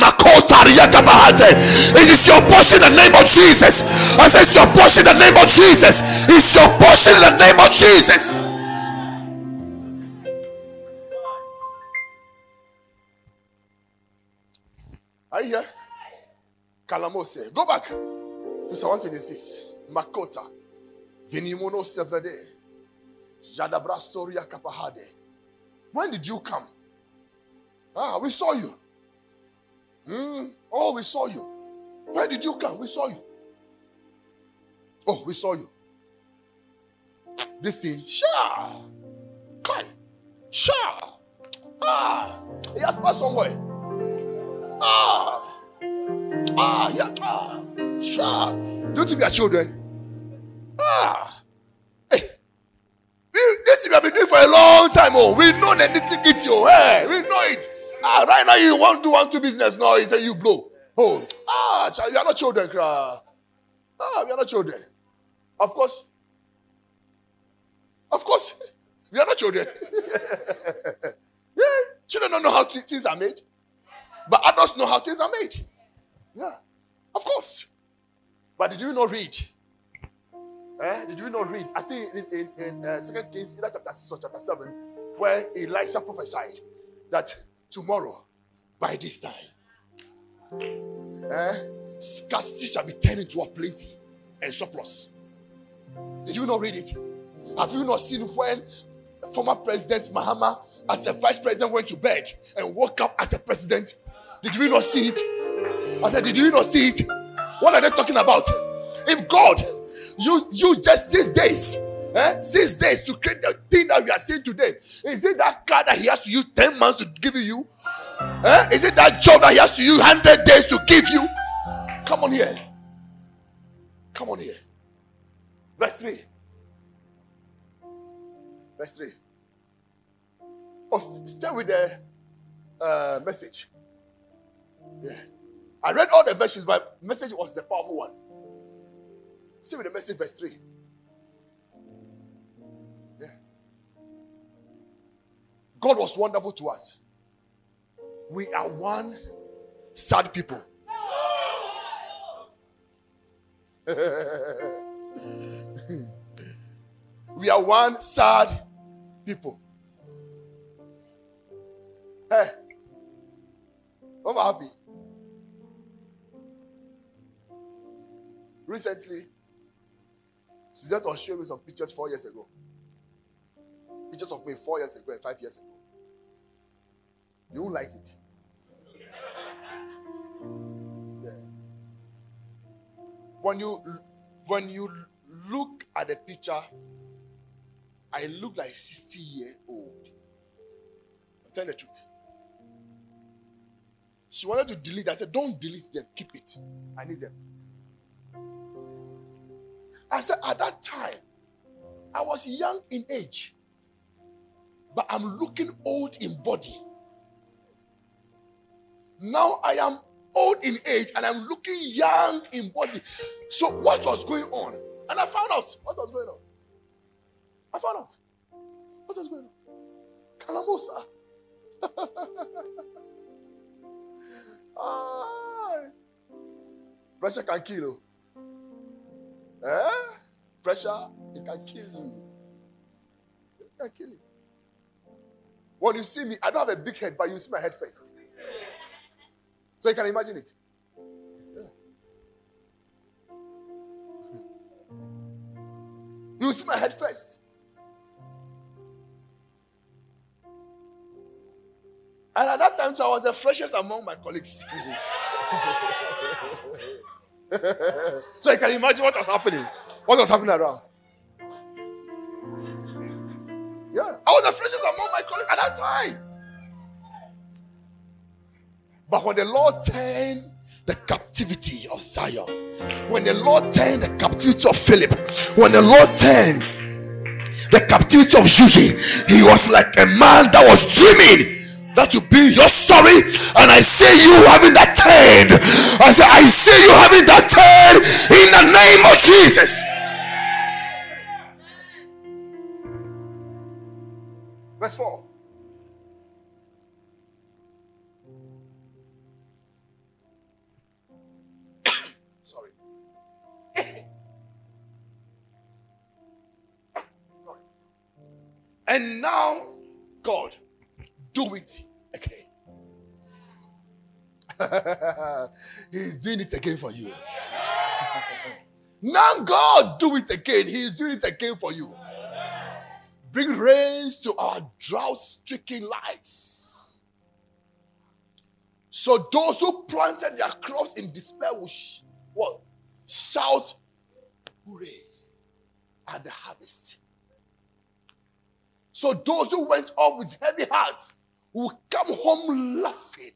is your portion in the name of Jesus. I said, It's your portion in the name of Jesus. It's your portion in the name of Jesus. Are you here? Kalamose. Go back to Psalm 126. Makota. Vinimono Sevrede. Jadabrastoria Kapahade. When did you come? Ah, we saw you. Mm. Oh, we saw you. When did you come? We saw you. Oh, we saw you. This thing, sure. Kai. Sure. Ah. He has passed somewhere. Ah. Ah, yeah. Ah. Sure. Do you think we are children? Ah, hey. this thing we have been doing for a long time. Oh, we know the nitty gritty. Oh, hey, we know it. Ah, right now you want to do one two business. No, he said you blow. Oh, ah, we are not children. Ah, we are not children. Of course. Of course, we are not children. yeah, children don't know how things are made, but adults know how things are made. Yeah, of course. But did you not read Eh? Did you not read? I think in, in, in uh, Second Kings, either chapter 6 or chapter 7, where Elisha prophesied that tomorrow, by this time, eh, scarcity shall be turned into a plenty and surplus. Did you not read it? Have you not seen when former President Mahama, as a vice president, went to bed and woke up as a president? Did we not see it? I said, Did you not see it? What are they talking about? If God used use just six days, eh, six days to create the thing that we are seeing today, is it that car that He has to use 10 months to give you? Eh? Is it that job that He has to use 100 days to give you? Come on here. Come on here. Verse 3. Verse 3. Oh, stay with the uh, message. Yeah. I read all the verses, but message was the powerful one. Stay with the message, verse 3. Yeah. God was wonderful to us. We are one sad people. we are one sad people. Hey, I'm happy. Recently, Suzette was oh, showing me some pictures four years ago. Pictures of me four years ago and five years ago. You won't like it. Yeah. When you when you look at the picture, I look like 60 year old. I'm telling the truth. She wanted to delete. I said, Don't delete them, keep it. I need them. I said, At that time, I was young in age, but I'm looking old in body. Now I am old in age and I'm looking young in body. So, what was going on? And I found out what was going on. I found out what was going on. Calamosa. Pressure can kill you. Eh? Pressure, it can kill you. It can kill you. When you see me, I don't have a big head, but you see my head first. So you can imagine it. Yeah. You see my head first. And at that time, so I was the freshest among my colleagues. so you can imagine what was happening. What was happening around. Yeah. I was the freshest among my colleagues at that time. But when the Lord turned the captivity of Zion, when the Lord turned the captivity of Philip, when the Lord turned the captivity of Yuji, he was like a man that was dreaming that will be your story. And I see you having that turn. I say, I see you having that turn in the name of Jesus. Verse 4. Sorry. And now, God, do it again. He's doing it again for you. now, God, do it again. He's doing it again for you. Bring rains to our drought stricken lives. So, those who planted their crops in despair will sh- what? shout, Hooray! at the harvest. So, those who went off with heavy hearts will come home laughing.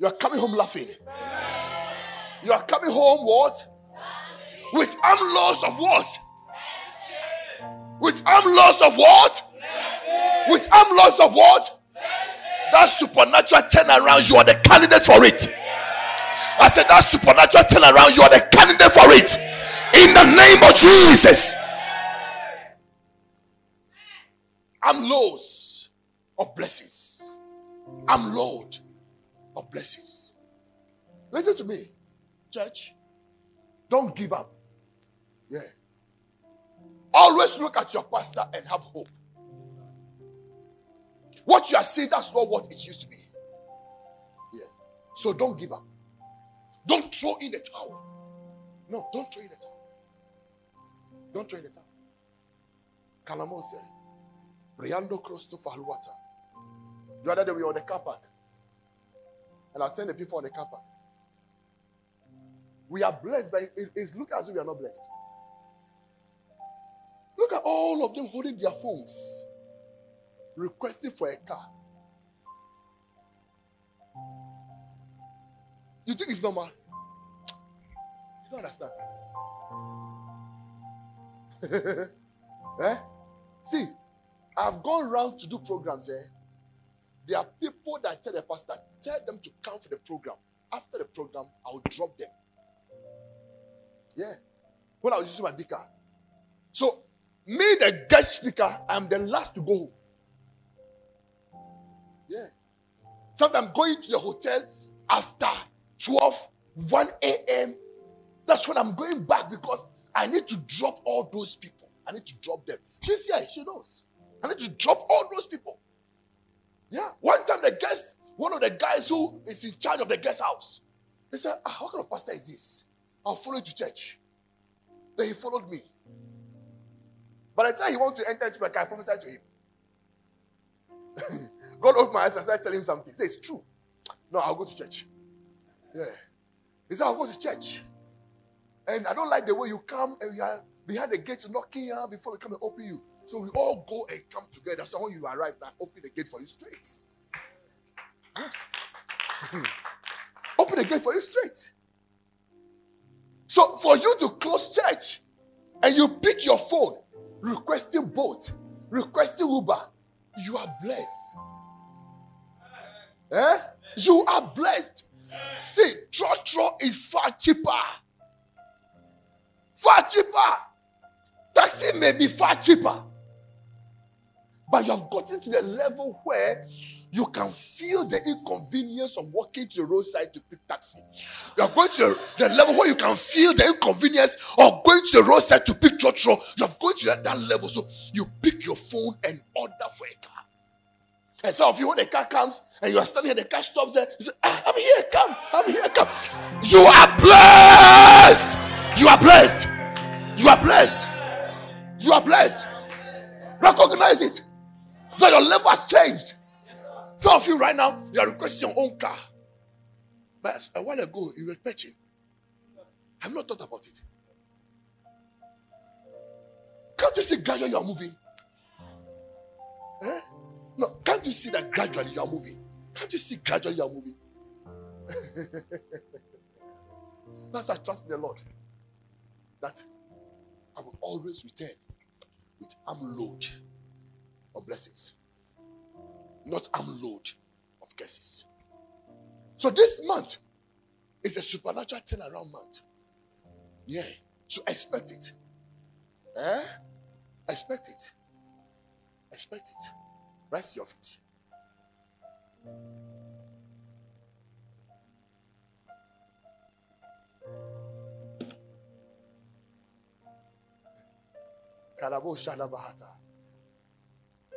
You are coming home laughing. You are coming home what? With arm loss of what? With arm loss of what? With arm loss of what? That supernatural turnaround, you are the candidate for it. I said that supernatural turnaround, you are the candidate for it. In the name of Jesus. I'm loads of blessings. I'm load of blessings. Listen to me, church. Don't give up Yeah. Always look at your pastor and have hope. What you are seeing, that's not what it used to be. Yeah. So don't give up. Don't throw in the towel. No, don't throw in the towel. Don't throw in the towel. Kalamo said, Briando cross to Faluata. The other day we were on the car park. And I sent the people on the car park. We are blessed, but it- it's looking as if we are not blessed. Look at all of them holding their phones, requesting for a car. You think it's normal? You don't understand. eh? See, I've gone around to do programs. Eh? There are people that tell the pastor, tell them to come for the program. After the program, I'll drop them. Yeah. When I was using my car. So, me, the guest speaker, I'm the last to go home. Yeah. Sometimes going to the hotel after 12, 1 a.m. That's when I'm going back because I need to drop all those people. I need to drop them. She's here, she knows. I need to drop all those people. Yeah. One time the guest, one of the guys who is in charge of the guest house, he said, ah, what kind of pastor is this? I'll follow you to church. Then he followed me. By the time he wanted to enter into my car, I prophesied to him. God opened my eyes and started telling him something. He said, It's true. No, I'll go to church. Yeah. He said, I'll go to church. And I don't like the way you come and you are behind the gate knocking here before we come and open you. So we all go and come together. So when you arrive, I open the gate for you straight. Open the gate for you straight. So for you to close church and you pick your phone, requesting Bolt, requesting Uber, you are blessed. Eh? You are blessed. See, trotro is far cheaper. Far cheaper. Taxi may be far cheaper. But you have gotten to the level where you can feel the inconvenience of walking to the roadside to pick taxi. You have gone to the level where you can feel the inconvenience of going to the roadside to pick trotro. You have gone to that, that level. So you pick your phone and order for a car. And some of you, when the car comes and you are standing here, the car stops there. You say, ah, I'm here, come, I'm here, come. You are blessed. You are blessed. You are blessed. You are blessed. Recognize it. That your level has changed. Some of you right now, you are requesting your own car. But a while ago, you were patching. I've not thought about it. Can't you see gradually you are moving? Eh? No, can't you see that gradually you are moving? Can't you see gradually you are moving? That's I trust the Lord. That I will always return with armload of blessings, not armload of curses. So this month is a supernatural turnaround month. Yeah. So expect it. Eh? Expect it. Expect it. Rest your feet. Karabo Shada Bahata.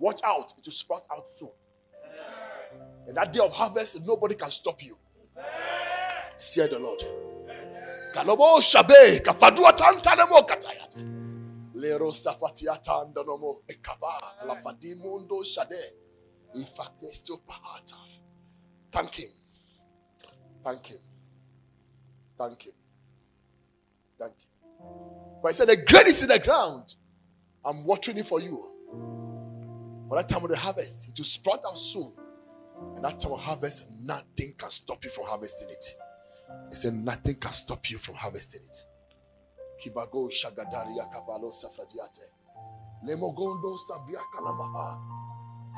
Watch out, it will sprout out soon. And that day of harvest, nobody can stop you. Say the Lord. Ekaba lafadimundo shade. Thank him. Thank him. Thank him. Thank him. But I said, the grain is in the ground. I'm watering it for you. That time of the harvest, it will sprout out soon. And that time of harvest, nothing can stop you from harvesting it. He said, nothing can stop you from harvesting it. Kibago Shagadaria Kabalo Safradiate. Lemogondo Sabria Kalamaha.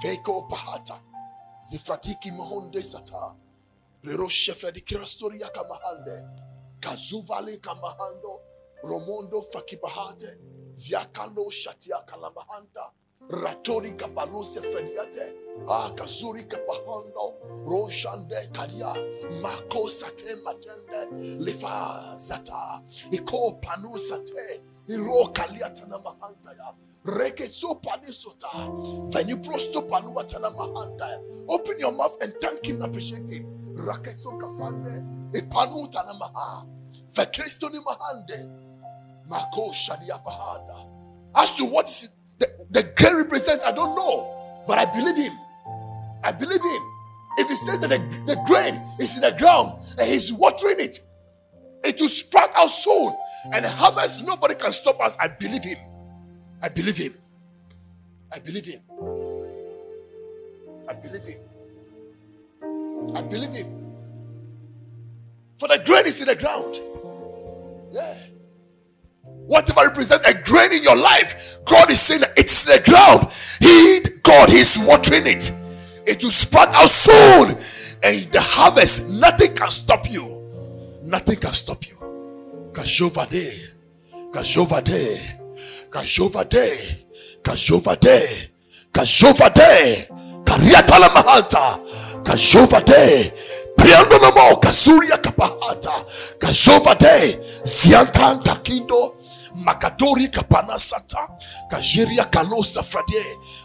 Feko Pahata. Zifratiki Mahonde Sata. Rero Shefredi Kirastoria Kamahande. Kazuvale Kamahando. Romondo Fakibahate. Ziakando Shatia Kalamahanda. Ratori Kabalo Sefrediate. Ah, Kazuri Kapahando. Roshande Kadia. Mako Sate. Lifa Zata. Iko Panu Sate. Iro Kaliata Namahanta ya. Reke so panisota. Veni prosto panua tana mahanda. Open your mouth and thank him appreciate him. Rakeso kafande. Ipanu tana maha. Fe Kristo ni mahande. Mako shadia. As to what is the, the grain represents, I don't know. But I believe him. I believe him. If he says that the, the grain is in the ground and he's watering it, it will sprout out soon and harvest. Nobody can stop us. I believe him. I believe him. I believe him. I believe him. I believe him. For the grain is in the ground. Yeah. Whatever represents a grain in your life, God is saying it's the ground. He, God, He's watering it. It will sprout out soon. And the harvest, nothing can stop you. Nothing can stop you. Kajovade. Kajovade. Kajovade. Kajovade. Kajovade. Kariatala mahanta. Kajovade. Priando namo kazuria kapahata. Kajovade. Ziantan dakindo. makadori kapanasata kajeria kalosa fradie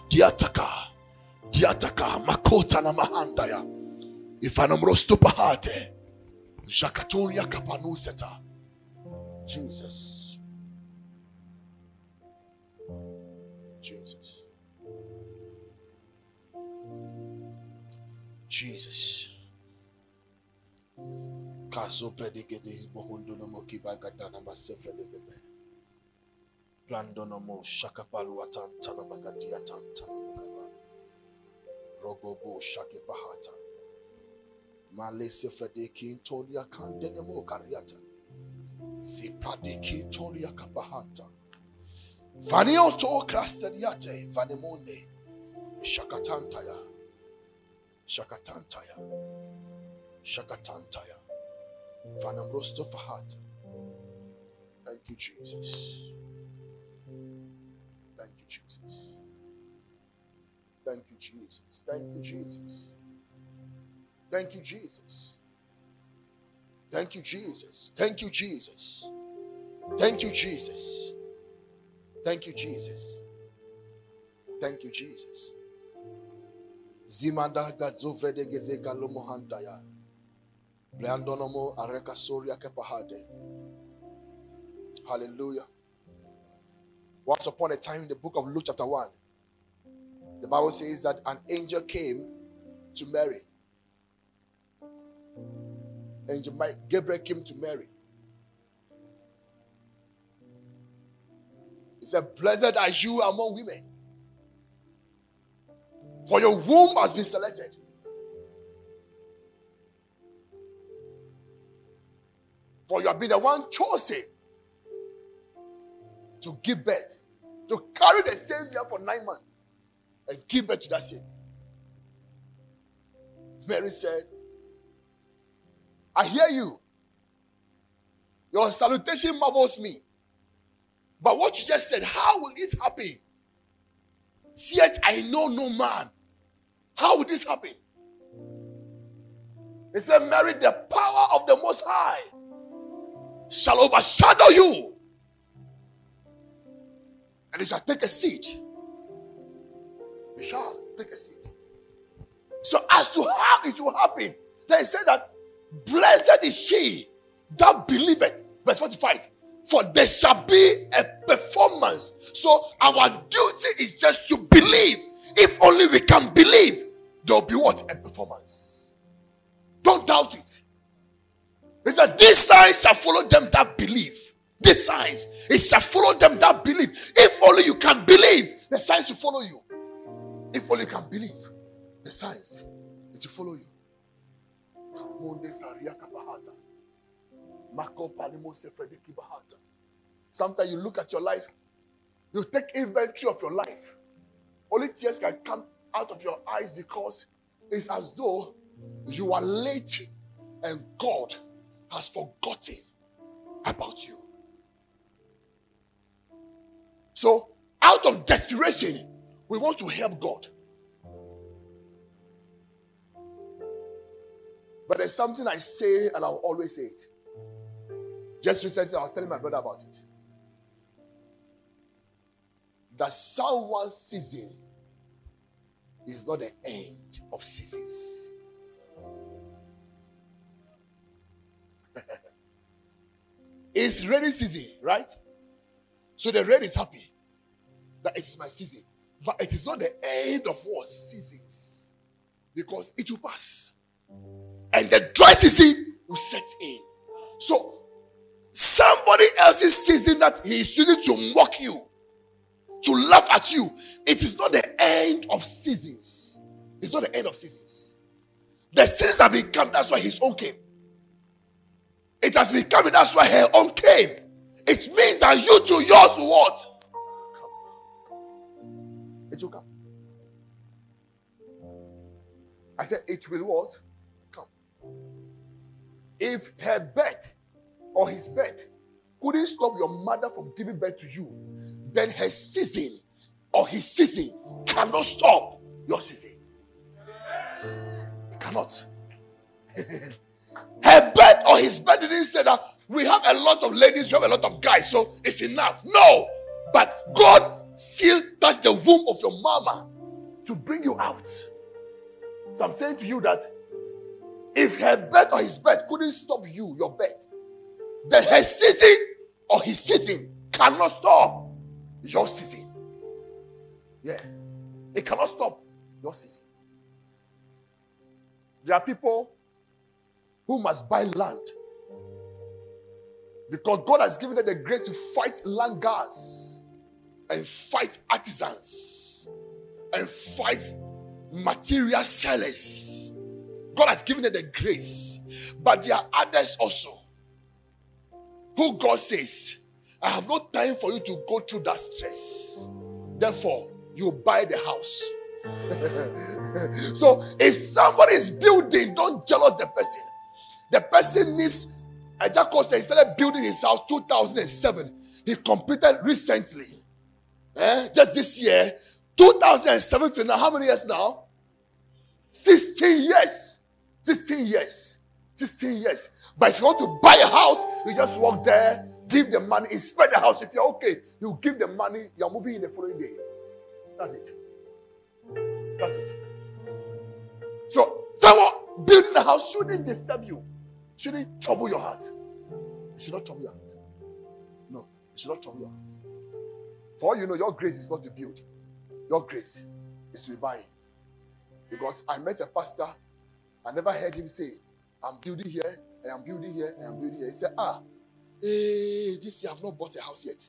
diataka diataka makota na mahandaya ifanamrostupahate jakatoria kapanuseta jesus. Jesus. Jesus. Kazo predigede izbohundunomokibagadana masefredegede Plandonomo Shakaparuatan Tanamagadiatan Tanamagaba Rogobo Shakipahata Malese Fredeki Tolia Kandenemo Kariata Zipradeki Tolia Kapahata Vanioto yate Vanemonde Shakatantaya. Shakatantaya. Shakatantaya. Vanamrosto Fahata Thank you, Jesus. Jesus. Thank you, Jesus. Thank you, Jesus. Thank you, Jesus. Thank you, Jesus. Thank you, Jesus. Thank you, Jesus. Thank you, Jesus. Thank you, Jesus. Zimanda gazovre de geze galomo handaya. Bleandonomo areka soria kepahade. Hallelujah. Once upon a time in the book of Luke, chapter 1, the Bible says that an angel came to Mary. Angel Gabriel came to Mary. He said, Blessed are you among women, for your womb has been selected. For you have been the one chosen to give birth, to carry the Savior for nine months and give birth to that Savior. Mary said, I hear you. Your salutation marvels me. But what you just said, how will it happen? Yet I know no man. How will this happen? He said, Mary, the power of the Most High shall overshadow you. And it shall take a seat. It shall take a seat. So, as to how it will happen, they say that blessed is she that believeth. Verse 45. For there shall be a performance. So, our duty is just to believe. If only we can believe, there will be what? A performance. Don't doubt it. He said, These signs shall follow them that believe. These signs, it shall follow them that believe. If only you can believe, the signs will follow you. If only you can believe, the signs it will follow you. Sometimes you look at your life, you take inventory of your life. Only tears can come out of your eyes because it's as though you are late and God has forgotten about you. So, out of desperation, we want to help God. But there's something I say and I'll always say it. Just recently, I was telling my brother about it. That someone's season is not the end of seasons. it's rainy season, right? So the rain is happy that it is my season. But it is not the end of what? Seasons. Because it will pass. And the dry season will set in. So somebody else's season that he is using to mock you, to laugh at you, it is not the end of seasons. It's not the end of seasons. The seasons have become, that's why his own came. It has become, that's why her own came. It means that you to yours what? Come. It will come. I said, it will what? Come. If her birth or his birth couldn't stop your mother from giving birth to you, then her season or his season cannot stop your season. It cannot. her birth or his birth didn't say that we have a lot of ladies, we have a lot of guys, so it's enough. No, but God still touched the womb of your mama to bring you out. So I'm saying to you that if her birth or his birth couldn't stop you, your birth, then her season or his season cannot stop your season. Yeah, it cannot stop your season. There are people who must buy land because God has given them the grace to fight land guards and fight artisans and fight material sellers. God has given them the grace. But there are others also who God says, I have no time for you to go through that stress. Therefore, you buy the house. so if somebody is building, don't jealous the person. The person needs Ejako said he started building his house 2007. He completed recently. Eh? Just this year. 2017. Now, how many years now? 16 years. 16 years. 16 years. But if you want to buy a house, you just walk there, give the money, inspect the house. If you're okay, you give the money, you're moving in the following day. That's it. That's it. So, someone building a house shouldn't disturb you shouldn't trouble your heart. It should not trouble your heart. No, it should not trouble your heart. For all you know, your grace is not to build. Your grace is to be buying. Because I met a pastor, I never heard him say, I'm building here, and I'm building here, and I'm building here. He said, Ah, hey, this year I've not bought a house yet.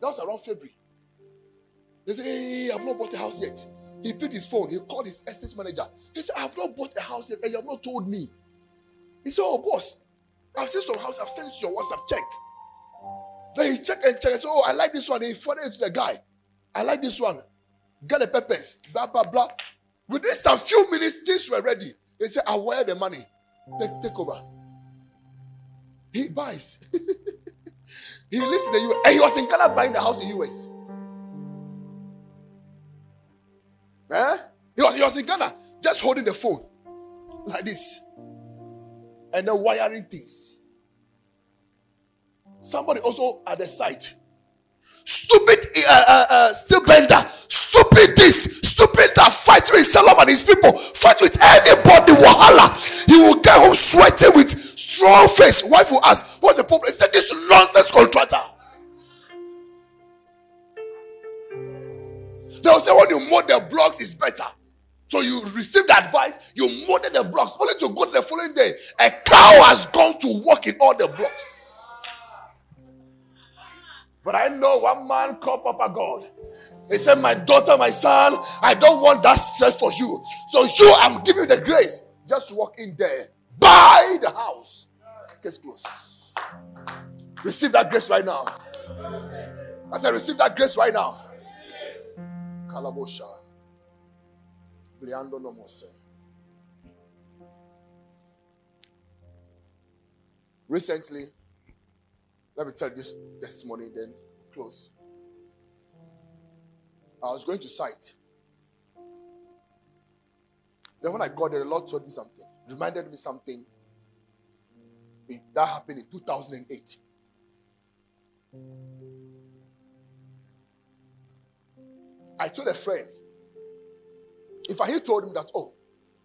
That was around February. They say, Hey, I've not bought a house yet. He picked his phone, he called his estate manager. He said, I've not bought a house yet, and you have not told me. He said, Oh, boss, I've seen some house, I've sent it to your WhatsApp. Check. Then he checked and checked and said, Oh, I like this one. He forwarded it to the guy. I like this one. Get the peppers. Blah, blah, blah. Within some few minutes, things were ready. He said, I wear the money. Take, take over. He buys. he lives in the US. And he was in Ghana buying the house in US. Eh? He was, he was in Ghana just holding the phone like this and then wiring things. Somebody also at the site. Stupid uh, uh, uh, stupid this, stupid that. Fight with Solomon and his people, fight with everybody. Wahala. He will get home sweating with strong face. Wife will ask, What's the problem? He said, This nonsense contractor. They'll say, When you mow the blocks, it's better. So you received the advice, you molded the blocks, only to go the following day. A cow has gone to work in all the blocks. But I know one man called Papa God. He said, My daughter, my son, I don't want that stress for you. So you, I'm giving you the grace. Just walk in there, buy the house. Case close. Receive that grace right now. I said, receive that grace right now. Kalabosha. More say. Recently, let me tell you this testimony, then close. I was going to site. Then when I got there, the Lord told me something, reminded me something. That happened in 2008. I told a friend, if I had told him that, oh,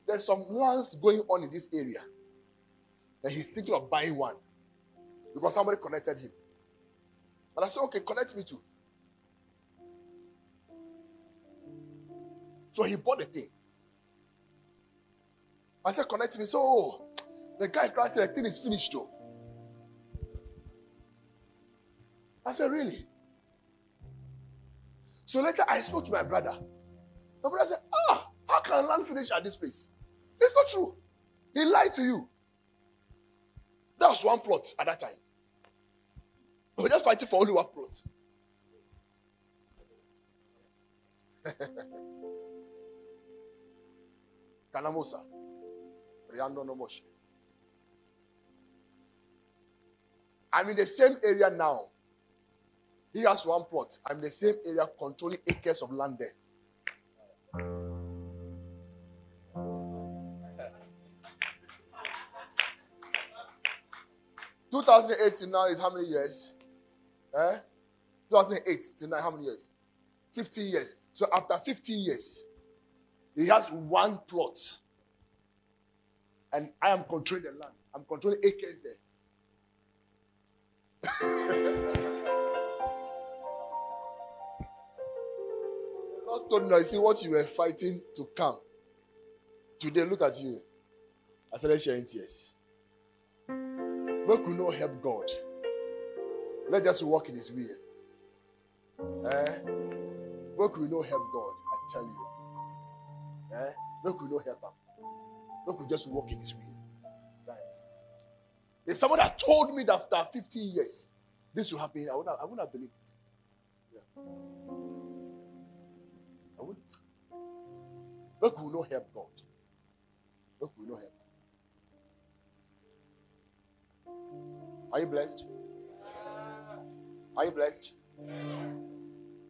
there's some lands going on in this area, and he's thinking of buying one because somebody connected him. And I said, okay, connect me too. So he bought the thing. I said, connect me. So the guy crashed, the thing is finished though. I said, really? So later I spoke to my brother. My brother said, ah, how can land finish at this place? It's not true. He lied to you. That was one plot at that time. We were just fighting for only one plot. Kanamosa. Riando no motion. I'm in the same area now. He has one plot. I'm in the same area controlling acres of land there. Two thousand eight to now is how many years? Eh? 2008 to now, how many years? 15 years. So after 15 years, he has one plot. And I am controlling the land. I'm controlling acres there. the Lord told me, I see what you were fighting to come. Today, look at you. I started sharing tears. We could not help God. Let us walk in His will. Eh? Where could not help God? I tell you. Eh? Where could not help Him? Where could just walk in His will? If someone had told me that after 15 years this will happen, I wouldn't have, I wouldn't have believed it. Yeah. I wouldn't. Could we not help God? We not help? Are you blessed? Are you blessed?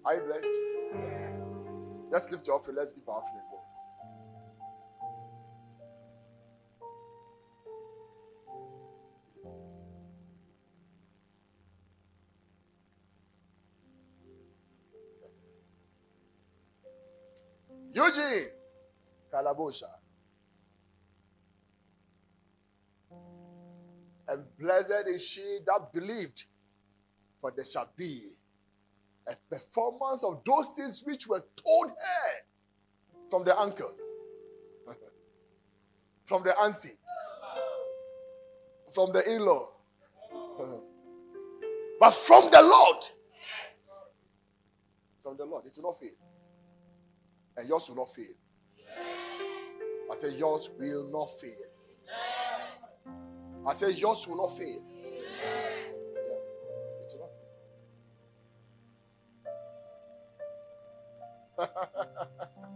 Are you blessed? Let's lift your offering. Let's give our offering. Eugene Kalabosha. And blessed is she that believed, for there shall be a performance of those things which were told her from the uncle, from the auntie, from the in law, but from the Lord. From the Lord, it will not fail. And yours will not fail. I say, yours will not fail. I say, yours will not fail. Yeah, it will not fail.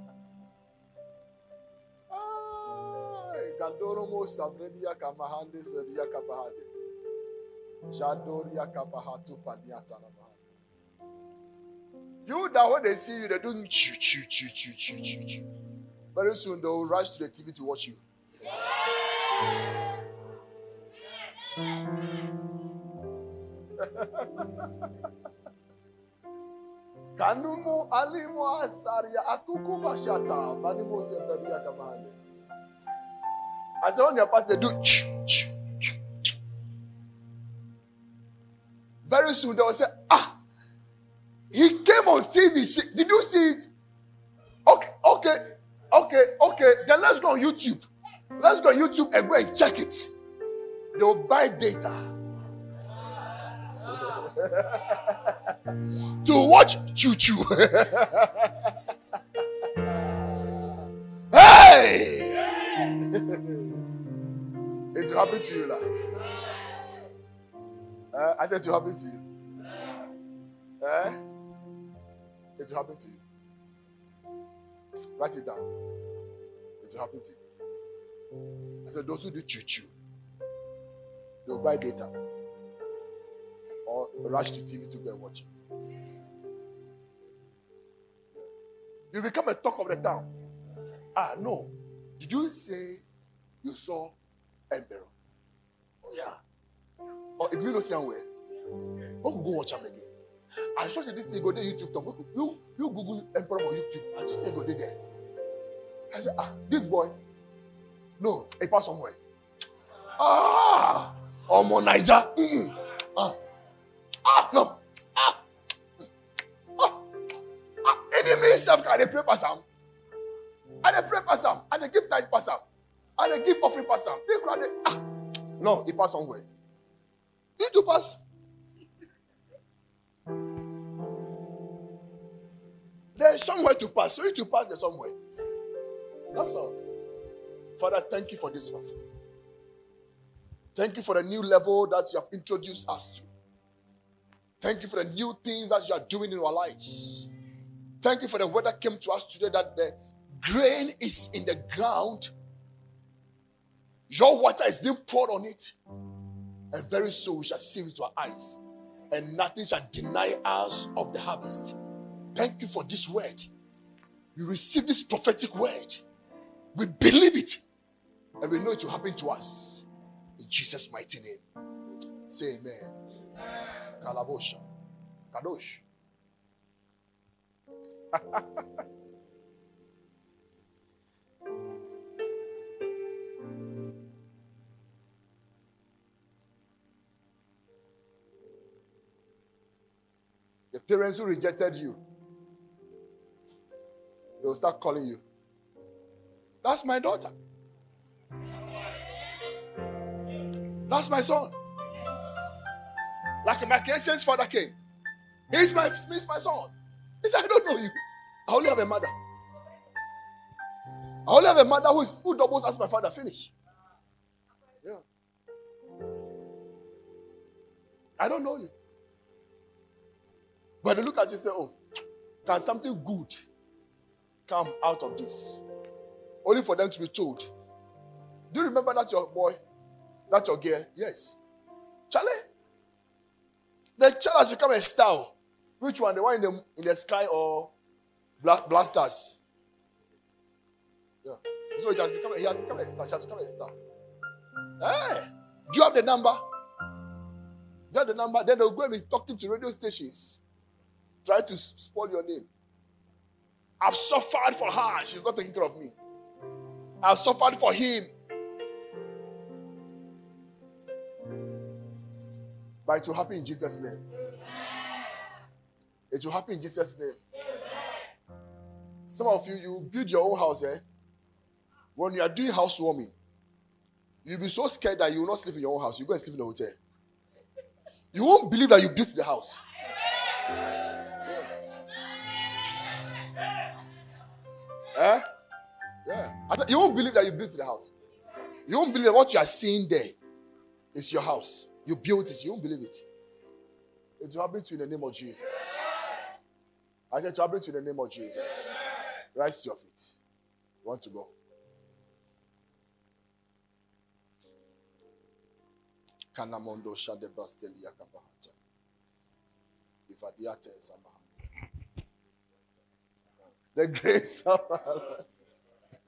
You that when they see you, they do chew, chew, chew, chew, chew, chew, chew. Very soon they will rush to the TV to watch you. Kanumu alimu asaria akuku mashata vanimo sevradia kamande. I said when your pastor do very soon they will say, ah, he came on TV. Did you see it? Okay, okay, okay, okay. Then let's go on YouTube. Let's go on YouTube and go and check it. They will buy data. to watch choo choo. hey! it will happen to you, lah. Eh? I said it will happen to you. Eh? It will happen to you. Write it down. It will happen to you. I said those who do choo choo, they'll buy data or rush to TV to go and watch. You become a talk of the town. Ah, no. Did you say you saw Emperor? Oh, yeah. Or know somewhere, could go watch him again? I saw say this thing go there YouTube talk. You, you Google Emperor on YouTube. I just say go there. I said, ah, this boy. No, he passed somewhere. Ah, Omo Niger. Mm-mm. Ah, ah, no. Ah, ah, ah. Enemy self can they pray pass am. And they pray pass am. And they give pass am. And they give offering pass am. They ah, no, he passed somewhere. You need to pass. There's somewhere to pass. So you to pass there somewhere. That's all. Father, thank you for this offering. Thank you for the new level that you have introduced us to. Thank you for the new things that you are doing in our lives. Thank you for the word that came to us today that the grain is in the ground. Your water is being poured on it. And very soon we shall see with our eyes. And nothing shall deny us of the harvest. Thank you for this word. We receive this prophetic word. We believe it. And we know it will happen to us. In Jesus' mighty name. Say amen. Kalabosha. Kadosh. the parents who rejected you, they will start calling you. That's my daughter. That's my son. Like my Keesian's father came. He's my, he's my son. He said, I don't know you. I only have a mother. I only have a mother who, is, who doubles as my father. Finish. Yeah. I don't know you. But they look at you and say, Oh, can something good come out of this? Only for them to be told. Do you remember that your boy? That your girl? Yes. Charlie? The child has become a star. Which one? The one in the, in the sky or bla- blasters? Yeah. So it has become, he has become a star. She has become a star. Hey, do you have the number? Do you have the number? Then they'll go and be talking to radio stations. Try to spoil your name. I've suffered for her. She's not taking care of me. I've suffered for him. But it will happen in Jesus' name. It will happen in Jesus' name. Some of you, you build your own house, eh? When you are doing housewarming, you'll be so scared that you will not sleep in your own house. You go and sleep in the hotel. You won't believe that you built the house. Eh? Yeah. You won't believe that you built the house. You won't believe what you are seeing there is your house. You built it. You won't believe it. It will happen to you in the name of Jesus. I said, it will happen to you in the name of Jesus. Rise to your feet. You want to go? Kanamondo shade. Ivadiate samaha. The grace of Lord.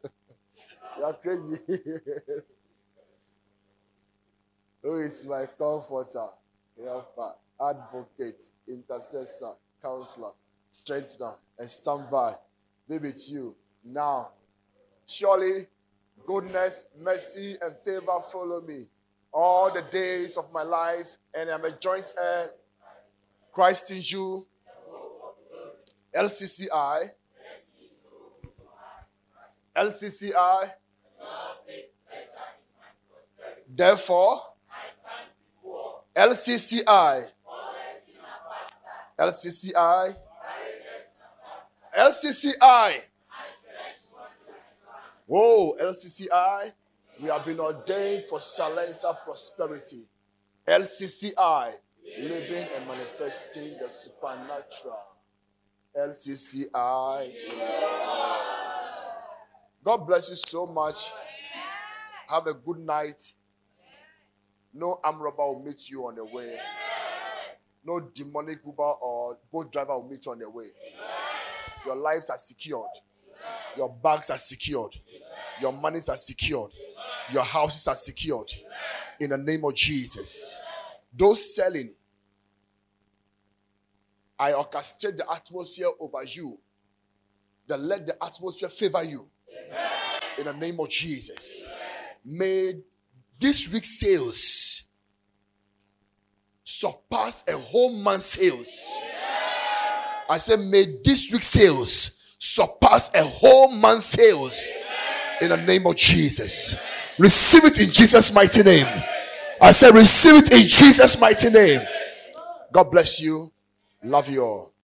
You are crazy. Who is my comforter, helper, advocate, intercessor, counselor, strengthener, and stand by. Be with you now. Surely goodness, mercy, and favor follow me all the days of my life, and I'm a joint heir. Christ in you, LCCI, LCCI. Therefore, LCCI, LCCI, LCCI. Whoa, LCCI, we have been ordained for silencer prosperity. LCCI, living and manifesting the supernatural. LCCI. God bless you so much. Have a good night. No arm robber will meet you on the way. No demonic Uber or Bolt driver will meet you on the way. Your lives are secured. Your bags are secured. Your monies are secured. Your houses are secured. In the name of Jesus. Those selling, I orchestrate the atmosphere over you. That let the atmosphere favor you. In the name of Jesus. May this week's sales surpass a whole month's sales. I said, may this week's sales surpass a whole month's sales in the name of Jesus. Receive it in Jesus' mighty name. I said, receive it in Jesus' mighty name. God bless you. Love you all.